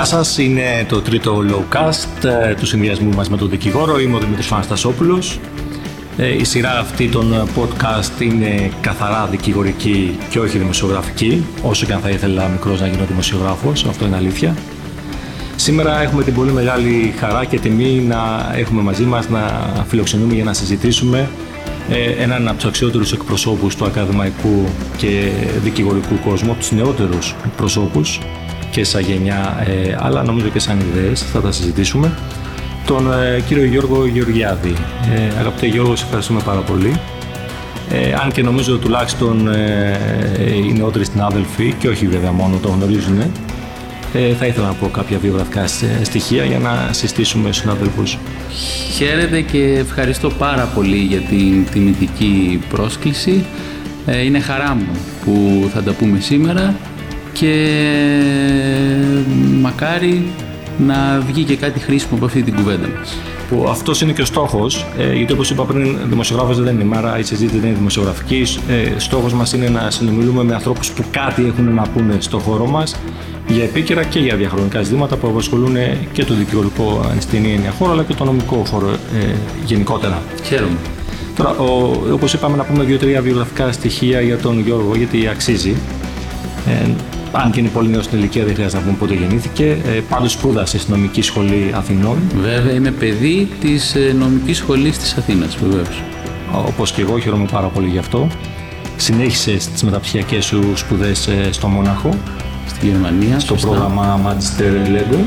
Γεια σας, είναι το τρίτο Lowcast ε, του συνδυασμού μας με τον δικηγόρο. Είμαι ο Δημήτρης Φαναστασόπουλος. Ε, η σειρά αυτή των podcast είναι καθαρά δικηγορική και όχι δημοσιογραφική, όσο και αν θα ήθελα μικρός να γίνω δημοσιογράφος, αυτό είναι αλήθεια. Σήμερα έχουμε την πολύ μεγάλη χαρά και τιμή να έχουμε μαζί μας να φιλοξενούμε για να συζητήσουμε ε, έναν από τους αξιότερους εκπροσώπους του ακαδημαϊκού και δικηγορικού κόσμου, από τους νεότερους εκπροσώπους και σαν γενιά, ε, αλλά νομίζω και σαν ιδέες, θα τα συζητήσουμε. Τον ε, κύριο Γιώργο Γεωργιάδη. Ε, αγαπητέ Γιώργο, σε ευχαριστούμε πάρα πολύ. Ε, αν και νομίζω τουλάχιστον ε, οι νεότεροι συνάδελφοι, και όχι βέβαια μόνο, το γνωρίζουν, ε, θα ήθελα να πω κάποια βιογραφικά στοιχεία για να συστήσουμε στους αδελφούς. Χαίρετε και ευχαριστώ πάρα πολύ για την τιμητική πρόσκληση. Ε, είναι χαρά μου που θα τα πούμε σήμερα και μακάρι να βγει και κάτι χρήσιμο από αυτή την κουβέντα μας που αυτός είναι και ο στόχος, ε, γιατί όπως είπα πριν, δημοσιογράφος δεν είναι η η συζήτηση δεν είναι δημοσιογραφικής. Ε, στόχος μας είναι να συνομιλούμε με ανθρώπους που κάτι έχουν να πούνε στο χώρο μας για επίκαιρα και για διαχρονικά ζητήματα που απασχολούν και το δικαιολογικό στην έννοια χώρο αλλά και το νομικό χώρο ε, γενικότερα. Χαίρομαι. Τώρα, όπως είπαμε, να πούμε δύο-τρία βιογραφικά στοιχεία για τον Γιώργο, γιατί αξίζει. Ε, αν και είναι πολύ νέος στην ηλικία, δεν χρειάζεται να πούμε πότε γεννήθηκε. Ε, Πάντως σπούδασε στη νομική σχολή Αθηνών. Βέβαια, είμαι παιδί της ε, νομικής σχολής της Αθήνας, βεβαίως. Όπως και εγώ, χαίρομαι πάρα πολύ γι' αυτό. Συνέχισε τι μεταπτυχιακές σου σπουδές ε, στο Μόναχο. Στη Γερμανία. Στο σωστά. πρόγραμμα Magister Lego.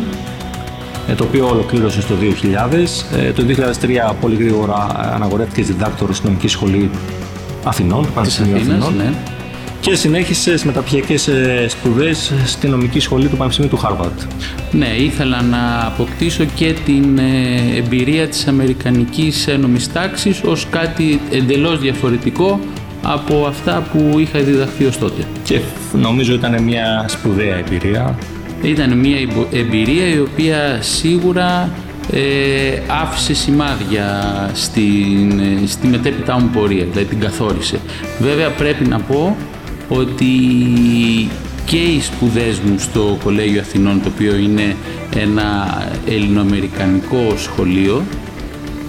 Ε, το οποίο ολοκλήρωσε το 2000. Ε, το 2003 πολύ γρήγορα αναγορεύτηκε διδάκτορο στη νομική σχολή Αθηνών, Πανεπιστημίου Αθηνών. Ναι και συνέχισες μεταπτυχιακές ε, σπουδές στη νομική σχολή του Πανεπιστημίου του Χάρβαρτ. Ναι, ήθελα να αποκτήσω και την ε, εμπειρία της Αμερικανικής ένομης τάξης ως κάτι εντελώς διαφορετικό από αυτά που είχα διδαχθεί ως τότε. Και νομίζω ήταν μια σπουδαία εμπειρία. Ήταν μια εμπειρία η οποία σίγουρα ε, άφησε σημάδια στην, ε, στη μετέπειτα μου πορεία, δηλαδή την καθόρισε. Βέβαια πρέπει να πω ότι και οι σπουδές μου στο Κολέγιο Αθηνών, το οποίο είναι ένα ελληνοαμερικανικό σχολείο,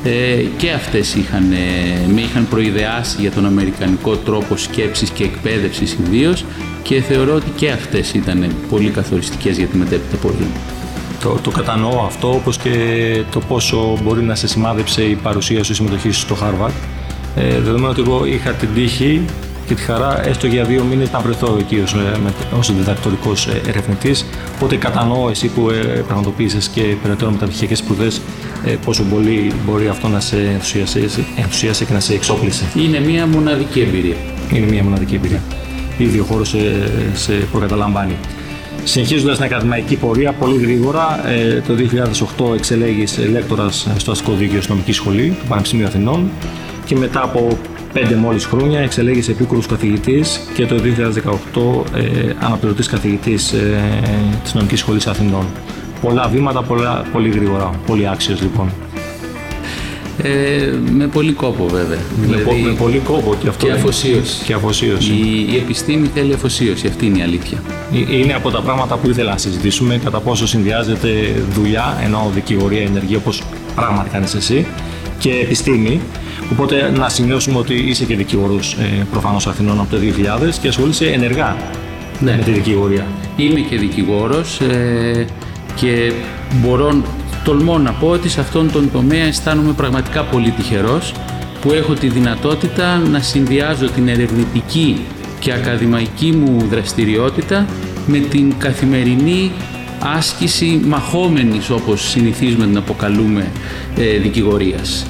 ε, και αυτές είχαν, ε, με είχαν προειδεάσει για τον αμερικανικό τρόπο σκέψης και εκπαίδευσης ιδίως και θεωρώ ότι και αυτές ήταν πολύ καθοριστικές για τη μετέπειτα πορεία. Το, το κατανοώ αυτό, όπως και το πόσο μπορεί να σε σημάδεψε η παρουσία σου συμμετοχή στο Harvard. Ε, δεδομένου ότι εγώ είχα την τύχη και τη χαρά έστω για δύο μήνες να βρεθώ εκεί ως, ε, ως διδακτορικός ε, ερευνητής. Οπότε κατανοώ εσύ που ε, πραγματοποίησες και περαιτέρω μεταπτυχιακές σπουδές πόσο πολύ μπορεί αυτό να σε ενθουσιάσει και να σε εξόπλησε. Είναι μια μοναδική εμπειρία. Είναι μια μοναδική εμπειρία. Ήδη ο χώρος σε, σε προκαταλαμβάνει. Συνεχίζοντας την ακαδημαϊκή πορεία, πολύ γρήγορα, το 2008 εξελέγεις λέκτορας στο Αστικό Δίκαιο Νομική Σχολή του Πανεπιστημίου Αθηνών και μετά από πέντε μόλις χρόνια εξελέγησε επίκουρος καθηγητής και το 2018 ε, αναπληρωτής καθηγητής ε, της Νομικής Σχολής Αθηνών. Πολλά βήματα, πολλά, πολύ γρήγορα. Πολύ άξιος λοιπόν. Ε, με πολύ κόπο βέβαια. Με, δηλαδή, με πολύ κόπο και αυτό. Και αφοσίωση. Και αφοσίωση. Η, η επιστήμη θέλει αφοσίωση, αυτή είναι η αλήθεια. Ε, είναι από τα πράγματα που ήθελα να συζητήσουμε, κατά πόσο συνδυάζεται δουλειά, ενώ δικηγορία, ενεργή όπως πράγματι κάνεις εσύ, και επιστήμη. Οπότε να σημειώσουμε ότι είσαι και δικηγόρο ε, προφανώς Αθηνών από το 2000 και ασχολείσαι ενεργά ναι. με τη δικηγορία. Είμαι και δικηγόρος ε, και μπορώ, τολμώ να πω ότι σε αυτόν τον τομέα αισθάνομαι πραγματικά πολύ τυχερός που έχω τη δυνατότητα να συνδυάζω την ερευνητική και ακαδημαϊκή μου δραστηριότητα με την καθημερινή άσκηση μαχόμενης όπως συνηθίζουμε να αποκαλούμε ε, δικηγορίας.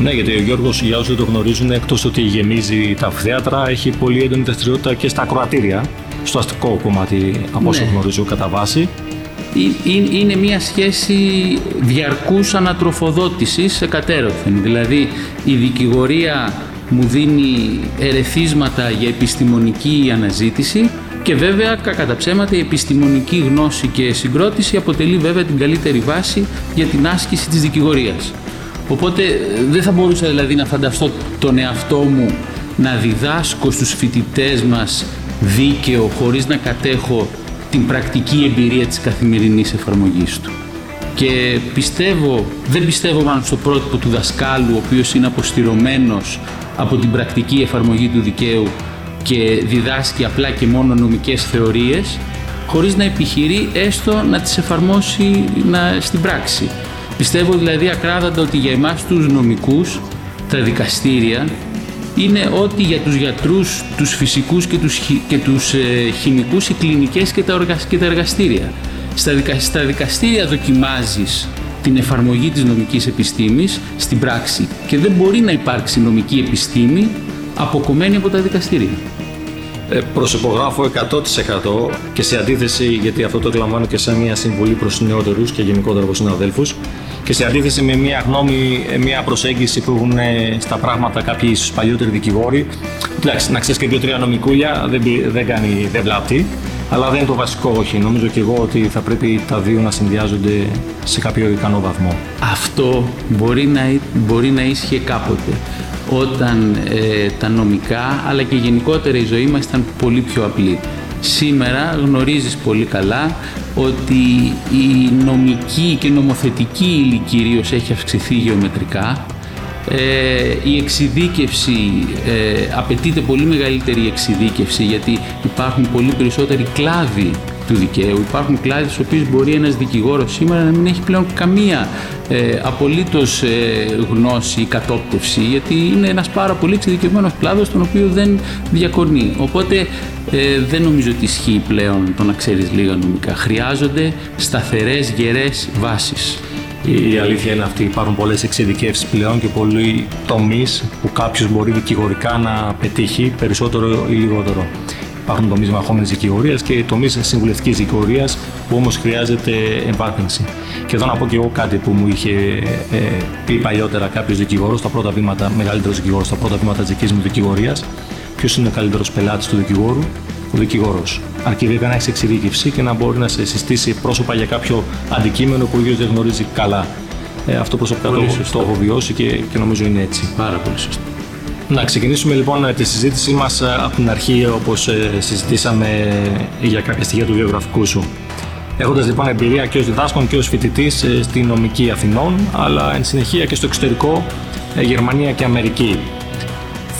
Ναι, γιατί ο Γιώργος, για όσοι το γνωρίζουν, εκτός ότι γεμίζει τα θέατρα, έχει πολύ έντονη δραστηριότητα και στα ακροατήρια, στο αστικό κομμάτι, από όσο ναι. γνωρίζω κατά βάση. Είναι μια σχέση διαρκούς ανατροφοδότησης εκατέρωθεν. Δηλαδή η δικηγορία μου δίνει ερεθίσματα για επιστημονική αναζήτηση και βέβαια κατά ψέματα η επιστημονική γνώση και συγκρότηση αποτελεί βέβαια την καλύτερη βάση για την άσκηση της δικηγορίας. Οπότε δεν θα μπορούσα δηλαδή να φανταστώ τον εαυτό μου να διδάσκω στους φοιτητές μας δίκαιο χωρίς να κατέχω την πρακτική εμπειρία της καθημερινής εφαρμογής του. Και πιστεύω, δεν πιστεύω μόνο στο πρότυπο του δασκάλου, ο οποίος είναι αποστηρωμένος από την πρακτική εφαρμογή του δικαίου και διδάσκει απλά και μόνο νομικές θεωρίες, χωρίς να επιχειρεί έστω να τις εφαρμόσει να, στην πράξη. Πιστεύω δηλαδή ακράδαντα ότι για εμάς τους νομικούς τα δικαστήρια είναι ότι για τους γιατρούς, τους φυσικούς και τους, και τους ε, χημικούς οι κλινικές και τα, και τα εργαστήρια. Στα, δικα, στα δικαστήρια δοκιμάζεις την εφαρμογή της νομικής επιστήμης στην πράξη και δεν μπορεί να υπάρξει νομική επιστήμη αποκομμένη από τα δικαστήρια. Ε, προσυπογράφω 100% και σε αντίθεση, γιατί αυτό το εκλαμβάνω και σαν μια συμβουλή προς νεότερους και γενικότερα προς συναδέλφους, και σε αντίθεση με μια γνώμη, μια προσέγγιση που έχουν ε, στα πράγματα κάποιοι ίσως παλιότεροι δικηγόροι. Εντάξει, να ξέρεις και δύο-τρία νομικούλια δεν, δεν κάνει, δεν βλάπτει. Αλλά δεν είναι το βασικό, όχι. Νομίζω και εγώ ότι θα πρέπει τα δύο να συνδυάζονται σε κάποιο ικανό βαθμό. Αυτό μπορεί να, μπορεί να ίσχυε κάποτε όταν ε, τα νομικά αλλά και γενικότερα η ζωή μας ήταν πολύ πιο απλή. Σήμερα γνωρίζεις πολύ καλά ότι η νομική και νομοθετική ύλη κυρίως έχει αυξηθεί γεωμετρικά. Ε, η εξειδίκευση, ε, απαιτείται πολύ μεγαλύτερη εξειδίκευση γιατί υπάρχουν πολύ περισσότεροι κλάδοι του δικαίου. Υπάρχουν κλάδοι στους οποίους μπορεί ένας δικηγόρος σήμερα να μην έχει πλέον καμία ε, απολύτως ε, γνώση ή κατόπτευση γιατί είναι ένας πάρα πολύ εξειδικευμένος κλάδος τον οποίο δεν διακονεί. Οπότε ε, δεν νομίζω ότι ισχύει πλέον το να ξέρεις λίγα νομικά. Χρειάζονται σταθερές, γερές βάσεις. Η αλήθεια είναι αυτή. Υπάρχουν πολλές εξειδικεύσεις πλέον και πολλοί τομείς που κάποιος μπορεί δικηγορικά να πετύχει περισσότερο ή λιγότερο. Υπάρχουν τομείς μαχόμενη δικηγορίας και τομείς συμβουλευτικής δικηγορίας που όμως χρειάζεται εμβάθυνση. Και εδώ να πω και εγώ κάτι που μου είχε ε, πει παλιότερα κάποιος δικηγόρο, τα πρώτα βήματα, μεγαλύτερος δικηγόρο, στα πρώτα βήματα της δικής μου δικηγορίας. Ποιος είναι ο καλύτερος πελάτης του δικηγόρου, ο δικηγόρος. Αρκεί βέβαια να έχεις εξειδίκευση και να μπορεί να σε συστήσει πρόσωπα για κάποιο αντικείμενο που ο ίδιος δεν γνωρίζει καλά. Ε, αυτό προσωπικά το, το έχω βιώσει και, και νομίζω είναι έτσι. Πάρα πολύ σωστό. Να ξεκινήσουμε λοιπόν τη συζήτησή μας ε, από την αρχή όπως ε, συζητήσαμε για κάποια στοιχεία του βιογραφικού σου. Έχοντας λοιπόν εμπειρία και ως διδάσκον και ως φοιτητής ε, στη νομική Αθηνών, αλλά εν συνεχεία και στο εξωτερικό, Γερμανία και Αμερική.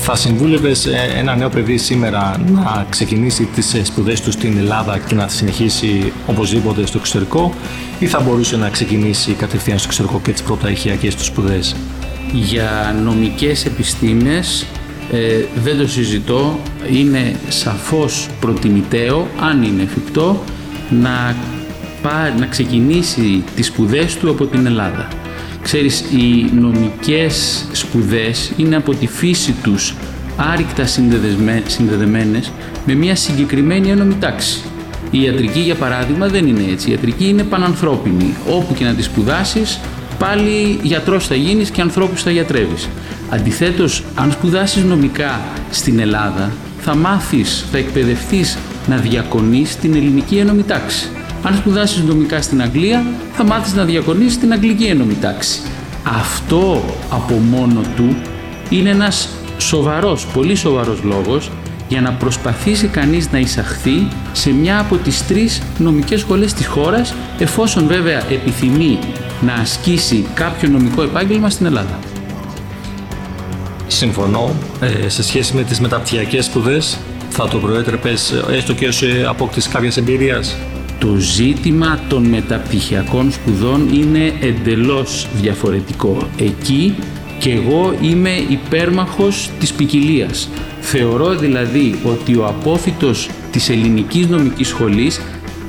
Θα συμβούλευες ένα νέο παιδί σήμερα να ξεκινήσει τις σπουδές του στην Ελλάδα και να συνεχίσει οπωσδήποτε στο εξωτερικό ή θα μπορούσε να ξεκινήσει κατευθείαν στο εξωτερικό και τις πρωταεχιακές του σπουδές; Για νομικές επιστήμες ε, δεν το συζητώ, είναι σαφώς προτιμητέο, αν είναι εφικτό, να, να ξεκινήσει τις σπουδές του από την Ελλάδα. Ξέρεις, οι νομικές σπουδές είναι από τη φύση τους άρρηκτα συνδεδεμένες με μια συγκεκριμένη ένωμη τάξη. Η ιατρική, για παράδειγμα, δεν είναι έτσι. Η ιατρική είναι πανανθρώπινη. Όπου και να τη σπουδάσεις, πάλι γιατρός θα γίνεις και ανθρώπους θα γιατρεύεις. Αντιθέτως, αν σπουδάσεις νομικά στην Ελλάδα, θα μάθεις, θα εκπαιδευτείς να διακονείς την ελληνική ένωμη τάξη. Αν σπουδάσεις νομικά στην Αγγλία, θα μάθεις να διακονείς την αγγλική ένωμη τάξη. Αυτό από μόνο του είναι ένας σοβαρός, πολύ σοβαρός λόγος για να προσπαθήσει κανείς να εισαχθεί σε μια από τις τρεις νομικές σχολές της χώρας εφόσον βέβαια επιθυμεί να ασκήσει κάποιο νομικό επάγγελμα στην Ελλάδα. Συμφωνώ. Ε, σε σχέση με τις μεταπτυχιακές σπουδές θα το προέτρεπες έστω και ως ε, απόκτηση κάποιας εμπειρίας; Το ζήτημα των μεταπτυχιακών σπουδών είναι εντελώς διαφορετικό. Εκεί και εγώ είμαι υπέρμαχος της ποικιλία. Θεωρώ δηλαδή ότι ο απόφυτος της ελληνικής νομικής σχολής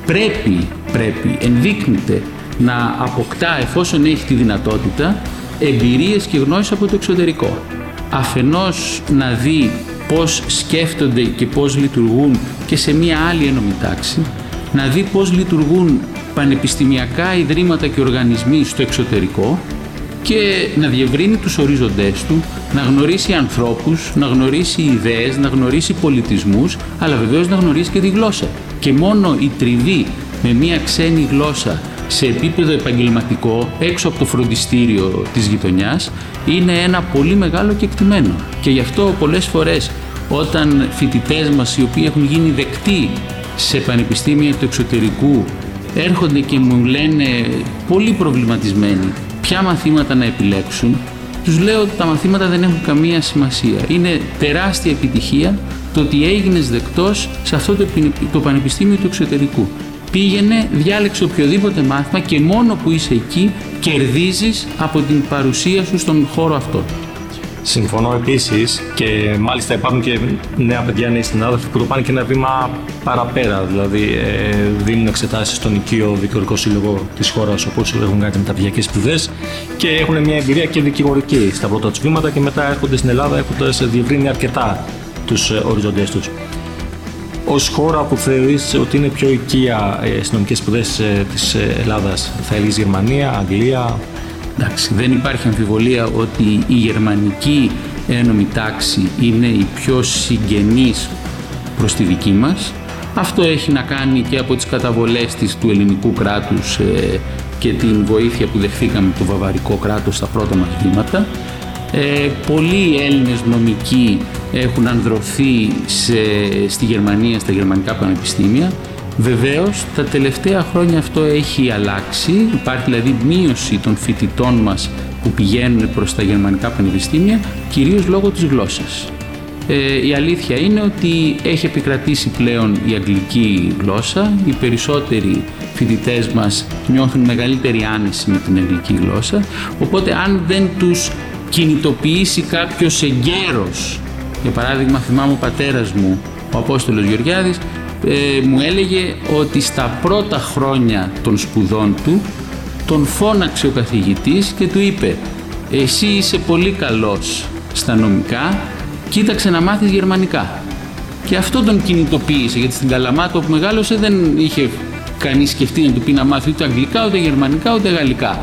πρέπει, πρέπει, ενδείκνυται να αποκτά εφόσον έχει τη δυνατότητα εμπειρίες και γνώσεις από το εξωτερικό. Αφενός να δει πώς σκέφτονται και πώς λειτουργούν και σε μία άλλη ένωμη τάξη, να δει πώς λειτουργούν πανεπιστημιακά ιδρύματα και οργανισμοί στο εξωτερικό και να διευρύνει τους ορίζοντές του, να γνωρίσει ανθρώπους, να γνωρίσει ιδέες, να γνωρίσει πολιτισμούς, αλλά βεβαίως να γνωρίσει και τη γλώσσα. Και μόνο η τριβή με μία ξένη γλώσσα σε επίπεδο επαγγελματικό, έξω από το φροντιστήριο της γειτονιάς, είναι ένα πολύ μεγάλο κεκτημένο. Και γι' αυτό πολλές φορές όταν φοιτητές μας οι οποίοι έχουν γίνει δεκτοί σε πανεπιστήμια του εξωτερικού έρχονται και μου λένε πολύ προβληματισμένοι ποια μαθήματα να επιλέξουν, τους λέω ότι τα μαθήματα δεν έχουν καμία σημασία. Είναι τεράστια επιτυχία το ότι έγινες δεκτός σε αυτό το πανεπιστήμιο του εξωτερικού. Πήγαινε, διάλεξε οποιοδήποτε μάθημα και μόνο που είσαι εκεί κερδίζεις από την παρουσία σου στον χώρο αυτό. Συμφωνώ επίσης και μάλιστα υπάρχουν και νέα παιδιά, νέοι συνάδελφοι που το πάνε και ένα βήμα παραπέρα. Δηλαδή ε, δίνουν εξετάσεις στον οικείο δικαιωρικό σύλλογο της χώρας όπω έχουν κάνει μεταπτυχιακές σπουδές και έχουν μια εμπειρία και δικηγορική στα πρώτα τους βήματα και μετά έρχονται στην Ελλάδα έχοντας διευρύνει αρκετά τους ε, οριζοντές τους. Ω χώρα που θεωρείς ότι είναι πιο οικία ε, στις νομικές σπουδές ε, της Ελλάδας, θα έλεγε Γερμανία, Αγγλία, Εντάξει, δεν υπάρχει αμφιβολία ότι η γερμανική ένομη τάξη είναι η πιο συγγενής προς τη δική μας. Αυτό έχει να κάνει και από τις καταβολές της του ελληνικού κράτους ε, και την βοήθεια που δεχθήκαμε το βαβαρικό κράτος στα πρώτα μας βήματα. Ε, πολλοί Έλληνες νομικοί έχουν ανδρωθεί σε, στη Γερμανία, στα γερμανικά πανεπιστήμια Βεβαίως, τα τελευταία χρόνια αυτό έχει αλλάξει. Υπάρχει δηλαδή μείωση των φοιτητών μας που πηγαίνουν προς τα γερμανικά πανεπιστήμια, κυρίως λόγω της γλώσσας. Ε, η αλήθεια είναι ότι έχει επικρατήσει πλέον η αγγλική γλώσσα. Οι περισσότεροι φοιτητές μας νιώθουν μεγαλύτερη άνεση με την αγγλική γλώσσα. Οπότε αν δεν τους κινητοποιήσει κάποιος εγκαίρος, για παράδειγμα θυμάμαι ο πατέρας μου, ο Απόστολος Γεωργιάδης, ε, μου έλεγε ότι στα πρώτα χρόνια των σπουδών του τον φώναξε ο καθηγητής και του είπε «Εσύ είσαι πολύ καλός στα νομικά, κοίταξε να μάθεις γερμανικά». Και αυτό τον κινητοποίησε, γιατί στην Καλαμάτα όπου μεγάλωσε δεν είχε κανείς σκεφτεί να του πει να μάθει ούτε αγγλικά, ούτε γερμανικά, ούτε γαλλικά.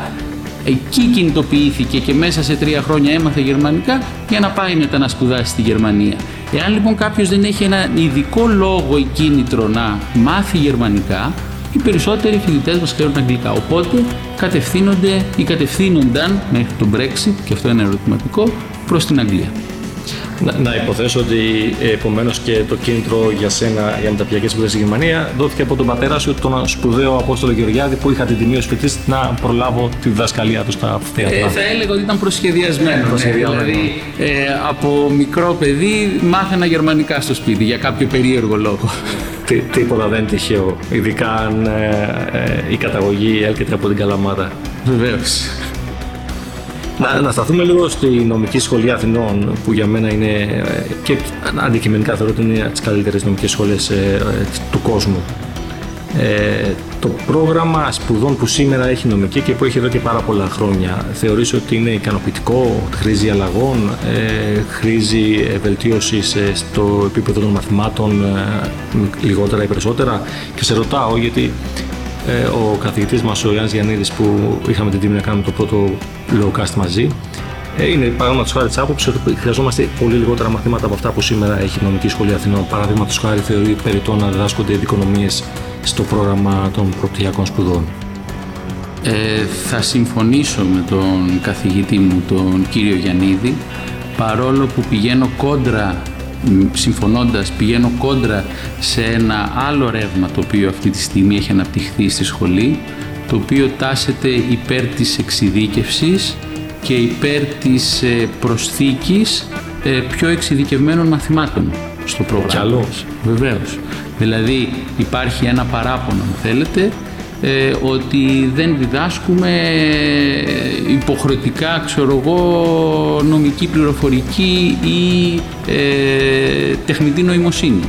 Εκεί κινητοποιήθηκε και μέσα σε τρία χρόνια έμαθε γερμανικά για να πάει μετά να σπουδάσει στη Γερμανία. Εάν λοιπόν κάποιος δεν έχει ένα ειδικό λόγο ή κίνητρο να μάθει γερμανικά, οι περισσότεροι φοιτητές μας ξέρουν αγγλικά. Οπότε κατευθύνονται ή κατευθύνονταν μέχρι το Brexit, και αυτό είναι ερωτηματικό, προς την Αγγλία. Να, να υποθέσω ότι επομένως και το κίνητρο για σένα για μεταπτυχιακές σπουδές στη Γερμανία δόθηκε από τον πατέρα σου, τον σπουδαίο Απόστολο Γεωργιάδη, που είχα την τιμή ως φοιτητής να προλάβω τη διδασκαλία του στα αυτιά. Ε, θα έλεγα ότι ήταν προσχεδιασμένο. Ναι, δηλαδή, ε, από μικρό παιδί μάθαινα γερμανικά στο σπίτι για κάποιο περίεργο λόγο. Τι, τίποτα δεν είναι τυχαίο. Ειδικά αν ε, ε, η καταγωγή έλκεται από την Καλαμάτα. Βεβαίως. Να, να σταθούμε λίγο στη νομική σχολή Αθηνών, που για μένα είναι ε, και αντικειμενικά θεωρώ ότι είναι από τις καλύτερες νομικές σχολές ε, ε, του κόσμου. Ε, το πρόγραμμα σπουδών που σήμερα έχει νομική και που έχει εδώ και πάρα πολλά χρόνια θεωρείς ότι είναι ικανοποιητικό, χρήζει αλλαγών, ε, χρήζει βελτίωσης στο επίπεδο των μαθημάτων λιγότερα ή περισσότερα; Και σε ρωτάω γιατί ε, ο καθηγητής μας ο Γιάννης Γιαννίδης που είχαμε την τιμή να κάνουμε το πρώτο lowcast μαζί ε, είναι παραδείγματο χάρη της άποψης ότι χρειαζόμαστε πολύ λιγότερα μαθήματα από αυτά που σήμερα έχει η Νομική Σχολή Αθηνών. Παραδείγματο χάρη θεωρεί περιττό να διδάσκονται δικονομίε στο πρόγραμμα των πρωτογειακών σπουδών. Ε, θα συμφωνήσω με τον καθηγητή μου, τον κύριο Γιαννίδη, παρόλο που πηγαίνω κόντρα συμφωνώντας πηγαίνω κόντρα σε ένα άλλο ρεύμα το οποίο αυτή τη στιγμή έχει αναπτυχθεί στη σχολή το οποίο τάσεται υπέρ της εξειδίκευσης και υπέρ της ε, προσθήκης ε, πιο εξειδικευμένων μαθημάτων στο πρόγραμμα. Κι άλλο. Βεβαίως. Δηλαδή υπάρχει ένα παράπονο, αν θέλετε, ε, ότι δεν διδάσκουμε υποχρεωτικά, ξέρω εγώ, νομική πληροφορική ή ε, τεχνητή νοημοσύνη.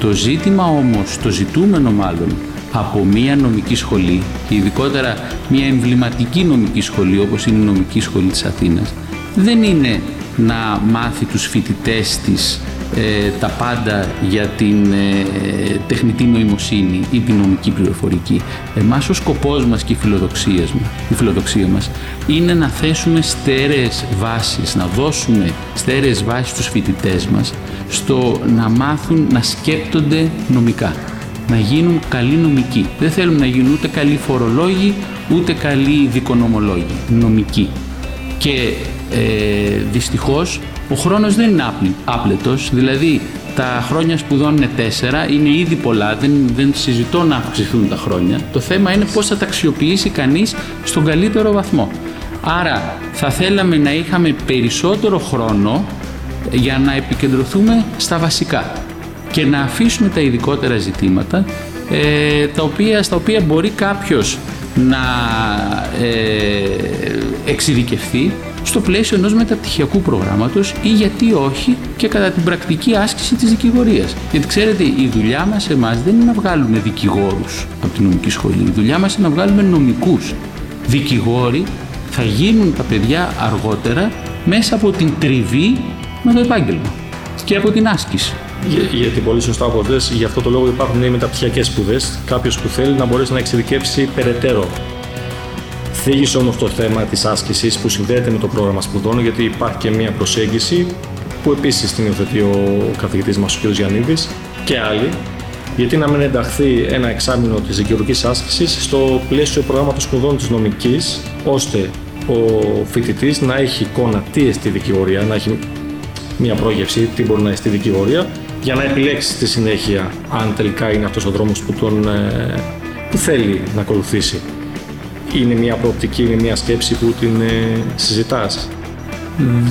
Το ζήτημα όμως, το ζητούμενο μάλλον, από μία νομική σχολή και ειδικότερα μία εμβληματική νομική σχολή όπως είναι η νομική σχολή της Αθήνας δεν είναι να μάθει τους φοιτητές της ε, τα πάντα για την ε, τεχνητή νοημοσύνη ή την νομική πληροφορική. Εμάς ο σκοπός μας και η φιλοδοξία, η φιλοδοξία μας είναι να θέσουμε στέρεες βάσεις, να δώσουμε στέρεες βάσεις στους φοιτητές μας στο να μάθουν να σκέπτονται νομικά να γίνουν καλοί νομικοί. Δεν θέλουμε να γίνουν ούτε καλοί φορολόγοι, ούτε καλοί δικονομολόγοι, νομικοί. Και ε, δυστυχώς ο χρόνος δεν είναι άπλετος, δηλαδή τα χρόνια σπουδών είναι τέσσερα, είναι ήδη πολλά, δεν, δεν συζητώ να αυξηθούν τα χρόνια. Το θέμα είναι πώς θα τα αξιοποιήσει κανείς στον καλύτερο βαθμό. Άρα θα θέλαμε να είχαμε περισσότερο χρόνο για να επικεντρωθούμε στα βασικά και να αφήσουμε τα ειδικότερα ζητήματα ε, τα οποία, στα οποία μπορεί κάποιος να ε, εξειδικευθεί στο πλαίσιο ενός μεταπτυχιακού προγράμματος ή γιατί όχι και κατά την πρακτική άσκηση της δικηγορίας. Γιατί ξέρετε η δουλειά μας εμάς δεν είναι να βγάλουμε δικηγόρους από την νομική σχολή. Η δουλειά μας είναι να βγάλουμε νομικούς. Δικηγόροι θα γίνουν τα παιδιά αργότερα μέσα από την τριβή με το επάγγελμα και από την άσκηση. Για, γιατί πολύ σωστά από γι' αυτό το λόγο υπάρχουν οι μεταπτυχιακές σπουδές. Κάποιος που θέλει να μπορέσει να εξειδικεύσει περαιτέρω. Θίγει όμως το θέμα της άσκησης που συνδέεται με το πρόγραμμα σπουδών, γιατί υπάρχει και μια προσέγγιση που επίσης την υιοθετεί ο καθηγητής μας, ο κ. Γιαννίδης, και άλλοι, γιατί να μην ενταχθεί ένα εξάμεινο της δικαιωτική άσκησης στο πλαίσιο προγράμματος σπουδών της νομικής, ώστε ο φοιτητής να έχει εικόνα τι εστί δικηγορία, να έχει μια πρόγευση τι μπορεί να εστί δικηγορία, για να επιλέξει στη συνέχεια αν τελικά είναι αυτός ο δρόμος που, τον, ε, που θέλει να ακολουθήσει. Είναι μια προοπτική, είναι μια σκέψη που την ε, συζητάς;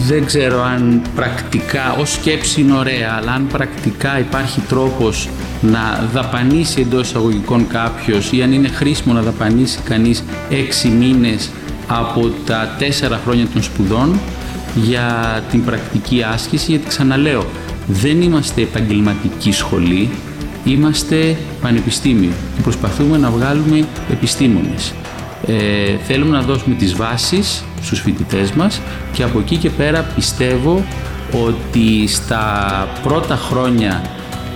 Δεν ξέρω αν πρακτικά, ως σκέψη είναι ωραία, αλλά αν πρακτικά υπάρχει τρόπος να δαπανίσει εντός εισαγωγικών κάποιος ή αν είναι χρήσιμο να δαπανίσει κανείς έξι μήνες από τα τέσσερα χρόνια των σπουδών για την πρακτική άσκηση, γιατί ξαναλέω, δεν είμαστε επαγγελματική σχολή, είμαστε πανεπιστήμιο και προσπαθούμε να βγάλουμε επιστήμονες. Ε, θέλουμε να δώσουμε τις βάσεις στους φοιτητές μας και από εκεί και πέρα πιστεύω ότι στα πρώτα χρόνια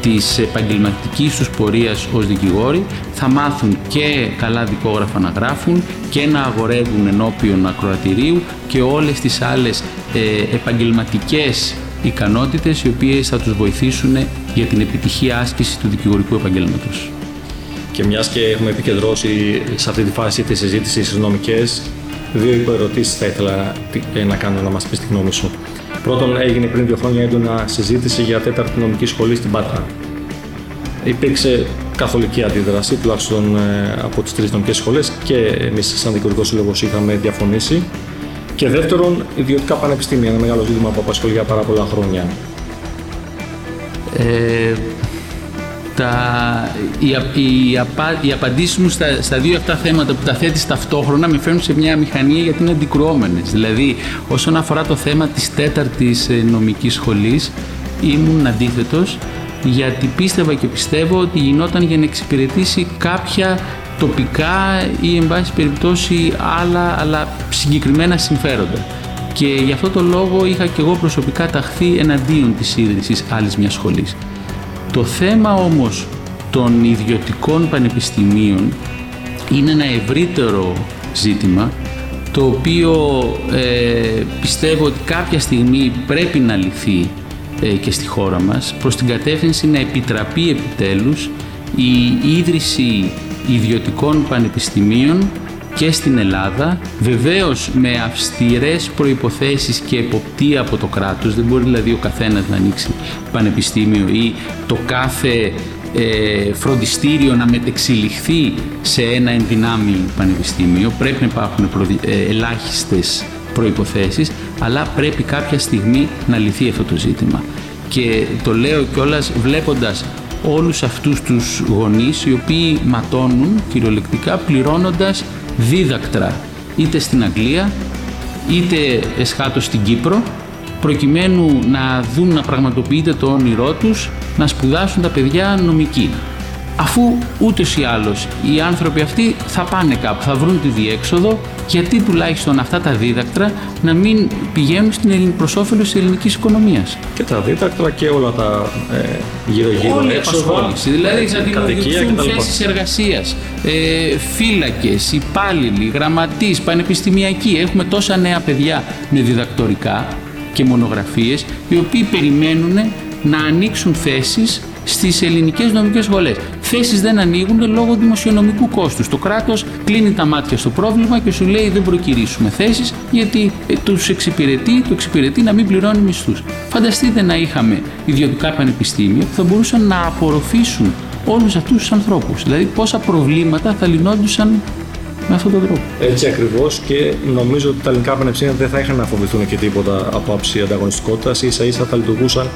της επαγγελματικής τους πορείας ως δικηγόροι θα μάθουν και καλά δικόγραφα να γράφουν και να αγορεύουν ενώπιον ακροατηρίου και όλες τις άλλες ε, επαγγελματικές ικανότητες οι οποίες θα τους βοηθήσουν για την επιτυχία άσκηση του δικηγορικού επαγγέλματος. Και μιας και έχουμε επικεντρώσει σε αυτή τη φάση τη συζήτηση στις νομικές, δύο υποερωτήσεις θα ήθελα ε, να κάνω να μας πεις τη γνώμη σου. Πρώτον, έγινε πριν δύο χρόνια έντονα συζήτηση για τέταρτη νομική σχολή στην Πάτρα. Υπήρξε καθολική αντίδραση, τουλάχιστον ε, από τις τρεις νομικές σχολές και εμείς, σαν δικηγορικό σύλλογος, είχαμε διαφωνήσει. Και δεύτερον, ιδιωτικά πανεπιστήμια, ένα μεγάλο ζήτημα που απασχολεί για πάρα πολλά χρόνια. Ε, τα, οι, οι, απα, οι απαντήσεις μου στα, στα, δύο αυτά θέματα που τα θέτεις ταυτόχρονα με φέρνουν σε μια μηχανία γιατί είναι αντικρουόμενες. Δηλαδή, όσον αφορά το θέμα της τέταρτης ε, νομικής σχολής, ήμουν αντίθετος γιατί πίστευα και πιστεύω ότι γινόταν για να εξυπηρετήσει κάποια τοπικά ή εν πάση περιπτώσει άλλα αλλά συγκεκριμένα συμφέροντα. Και γι' αυτό το λόγο είχα και εγώ προσωπικά ταχθεί εναντίον της ίδρυσης άλλης μιας σχολής. Το θέμα όμως των ιδιωτικών πανεπιστημίων είναι ένα ευρύτερο ζήτημα το οποίο ε, πιστεύω ότι κάποια στιγμή πρέπει να λυθεί ε, και στη χώρα μας προς την κατεύθυνση να επιτραπεί επιτέλους η ίδρυση ιδιωτικών πανεπιστημίων και στην Ελλάδα, βεβαίως με αυστηρές προϋποθέσεις και εποπτεία από το κράτος, δεν μπορεί δηλαδή ο καθένας να ανοίξει πανεπιστήμιο ή το κάθε ε, φροντιστήριο να μετεξελιχθεί σε ένα ενδυνάμει πανεπιστήμιο, πρέπει να υπάρχουν προδι... ε, ελάχιστες προϋποθέσεις, αλλά πρέπει κάποια στιγμή να λυθεί αυτό το ζήτημα. Και το λέω κιόλας βλέποντας όλους αυτούς τους γονείς οι οποίοι ματώνουν κυριολεκτικά πληρώνοντας δίδακτρα είτε στην Αγγλία είτε εσχάτως στην Κύπρο προκειμένου να δουν να πραγματοποιείται το όνειρό τους να σπουδάσουν τα παιδιά νομική αφού ούτε ή άλλως οι άνθρωποι αυτοί θα πάνε κάπου, θα βρουν τη διέξοδο γιατί τουλάχιστον αυτά τα δίδακτρα να μην πηγαίνουν στην προς όφελος της ελληνικής οικονομίας. Και τα δίδακτρα και όλα τα ε, γύρω-γύρω Όλη έξοδα, δηλαδή θα δημιουργηθούν θέσεις εργασίας, ε, φύλακες, υπάλληλοι, γραμματείς, πανεπιστημιακοί. Έχουμε τόσα νέα παιδιά με διδακτορικά και μονογραφίες οι οποίοι περιμένουν να ανοίξουν θέσεις στις ελληνικές νομικές σχολές. Θέσει δεν ανοίγουν λόγω δημοσιονομικού κόστους. Το κράτος κλείνει τα μάτια στο πρόβλημα και σου λέει δεν προκυρήσουμε θέσεις γιατί ε, τους εξυπηρετεί, το εξυπηρετεί να μην πληρώνει μισθούς. Φανταστείτε να είχαμε ιδιωτικά πανεπιστήμια που θα μπορούσαν να απορροφήσουν όλους αυτούς τους ανθρώπους. Δηλαδή, πόσα προβλήματα θα λυνόντουσαν με αυτόν τον τρόπο. Έτσι ακριβώς και νομίζω ότι τα ελληνικά πανεπιστήμια δεν θα είχαν να φοβηθούν και τίποτα από άψη ανταγωνιστικότητας, ίσα ίσα θα λειτουργούσαν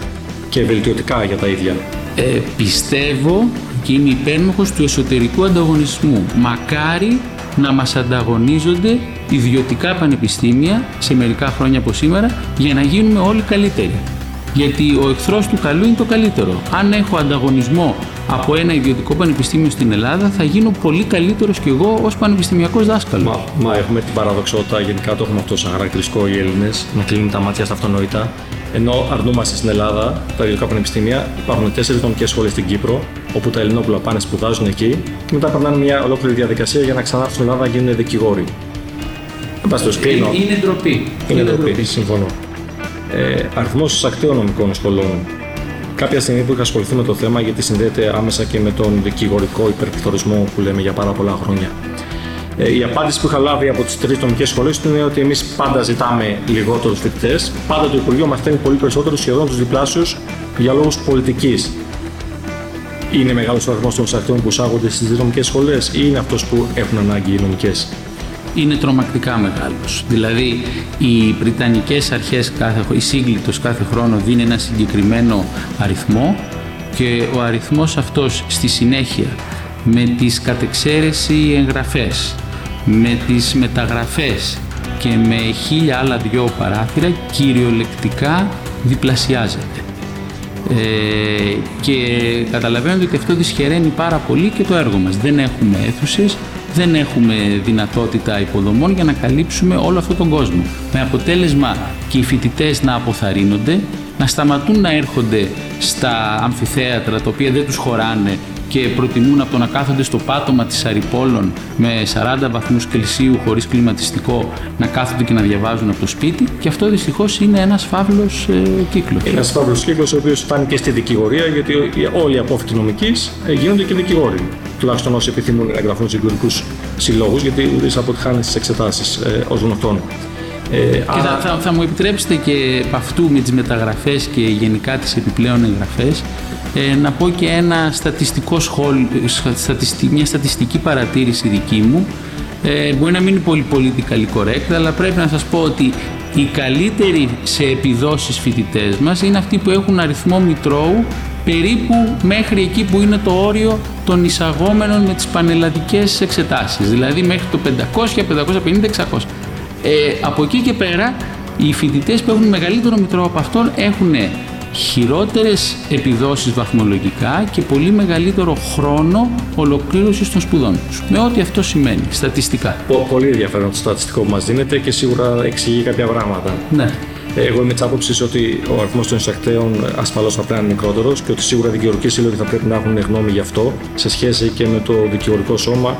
και βελτιωτικά για τα ίδια. Ε, πιστεύω και είμαι υπέρμαχος του εσωτερικού ανταγωνισμού. Μακάρι να μας ανταγωνίζονται ιδιωτικά πανεπιστήμια σε μερικά χρόνια από σήμερα για να γίνουμε όλοι καλύτεροι. Γιατί ο εχθρός του καλού είναι το καλύτερο. Αν έχω ανταγωνισμό από ένα ιδιωτικό πανεπιστήμιο στην Ελλάδα, θα γίνω πολύ καλύτερος κι εγώ ως πανεπιστημιακός δάσκαλος. Μα, μα έχουμε την παραδοξότητα, γενικά το έχουμε αυτό σαν χαρακτηριστικό οι Έλληνες, να κλείνουν τα μάτια στα αυτονόητα. Ενώ αρνούμαστε στην Ελλάδα, τα ιδιωτικά πανεπιστήμια, υπάρχουν τέσσερις νομικές σχολές στην Κύπρο, όπου τα Ελληνόπουλα πάνε σπουδάζουν εκεί και μετά περνάνε μια ολόκληρη διαδικασία για να ξανάρθουν στην Ελλάδα να γίνουν δικηγόροι. Είναι, είναι ντροπή. Είναι, είναι ντροπή, συμφωνώ. Ε, Αριθμός ακταίων νομικών σχολών κάποια στιγμή που είχα ασχοληθεί με το θέμα, γιατί συνδέεται άμεσα και με τον δικηγορικό υπερπληθωρισμό που λέμε για πάρα πολλά χρόνια. Ε, η απάντηση που είχα λάβει από τις τρεις νομικές σχολές είναι ότι εμείς πάντα ζητάμε λιγότερους φοιτητές. Πάντα το Υπουργείο μαθαίνει πολύ περισσότερου, σχεδόν τους διπλάσιους, για λόγους πολιτικής. Είναι μεγάλος ο αριθμός των εισακτών που εισάγονται στις νομικές σχολές ή είναι αυτός που έχουν ανάγκη οι νομικές; Είναι τρομακτικά μεγάλος. Δηλαδή οι Βρυτανικές αρχές, κάθε, η σύγκλιτος κάθε χρόνο δίνει ένα συγκεκριμένο αριθμό και ο αριθμός αυτός στη συνέχεια με τις κατεξαίρεση εγγραφές, με τις μεταγραφές και με χίλια άλλα δυο παράθυρα κυριολεκτικά διπλασιάζεται. Ε, και καταλαβαίνετε ότι αυτό δυσχεραίνει πάρα πολύ και το έργο μας. Δεν έχουμε αίθουσες, δεν έχουμε δυνατότητα υποδομών για να καλύψουμε όλο αυτόν τον κόσμο. Με αποτέλεσμα και οι φοιτητές να αποθαρρύνονται, να σταματούν να έρχονται στα αμφιθέατρα τα οποία δεν τους χωράνε και προτιμούν από το να κάθονται στο πάτωμα της Αρυπόλων με 40 βαθμούς Κελσίου χωρίς κλιματιστικό να κάθονται και να διαβάζουν από το σπίτι και αυτό δυστυχώς είναι ένας φαύλος ε, κύκλος. Είναι ένας φαύλος κύκλος ο οποίος φτάνει και στη δικηγορία γιατί όλοι οι απόφοιτοι νομικής ε, γίνονται και δικηγόροι τουλάχιστον όσοι επιθυμούν να εγγραφούν σε εκλογικούς συλλόγους, γιατί ούτε αποτυχάνε στις εξετάσεις ε, ως γνωστόν. Ε, άρα... θα, θα, μου επιτρέψετε και από αυτού με τις μεταγραφές και γενικά τις επιπλέον εγγραφές ε, να πω και ένα στατιστικό σχόλιο, μια στατιστική παρατήρηση δική μου ε, μπορεί να μην είναι πολύ political correct αλλά πρέπει να σας πω ότι οι καλύτεροι σε επιδόσεις φοιτητές μας είναι αυτοί που έχουν αριθμό μητρώου περίπου μέχρι εκεί που είναι το όριο των εισαγόμενων με τις πανελλαδικές εξετάσεις, δηλαδή μέχρι το 500, 550, 600. Ε, από εκεί και πέρα, οι φοιτητές που έχουν μεγαλύτερο μητρό από αυτόν έχουν χειρότερες επιδόσεις βαθμολογικά και πολύ μεγαλύτερο χρόνο ολοκλήρωσης των σπουδών τους. Με ό,τι αυτό σημαίνει, στατιστικά. Πολύ ενδιαφέρον το στατιστικό που μας δίνεται και σίγουρα εξηγεί κάποια πράγματα. Ναι. Εγώ είμαι της άποψης ότι ο αριθμός των εισακτέων ασφαλώς θα πρέπει να είναι μικρότερος και ότι σίγουρα οι δικηγορικοί σύλλογοι θα πρέπει να έχουν γνώμη γι' αυτό σε σχέση και με το δικηγορικό σώμα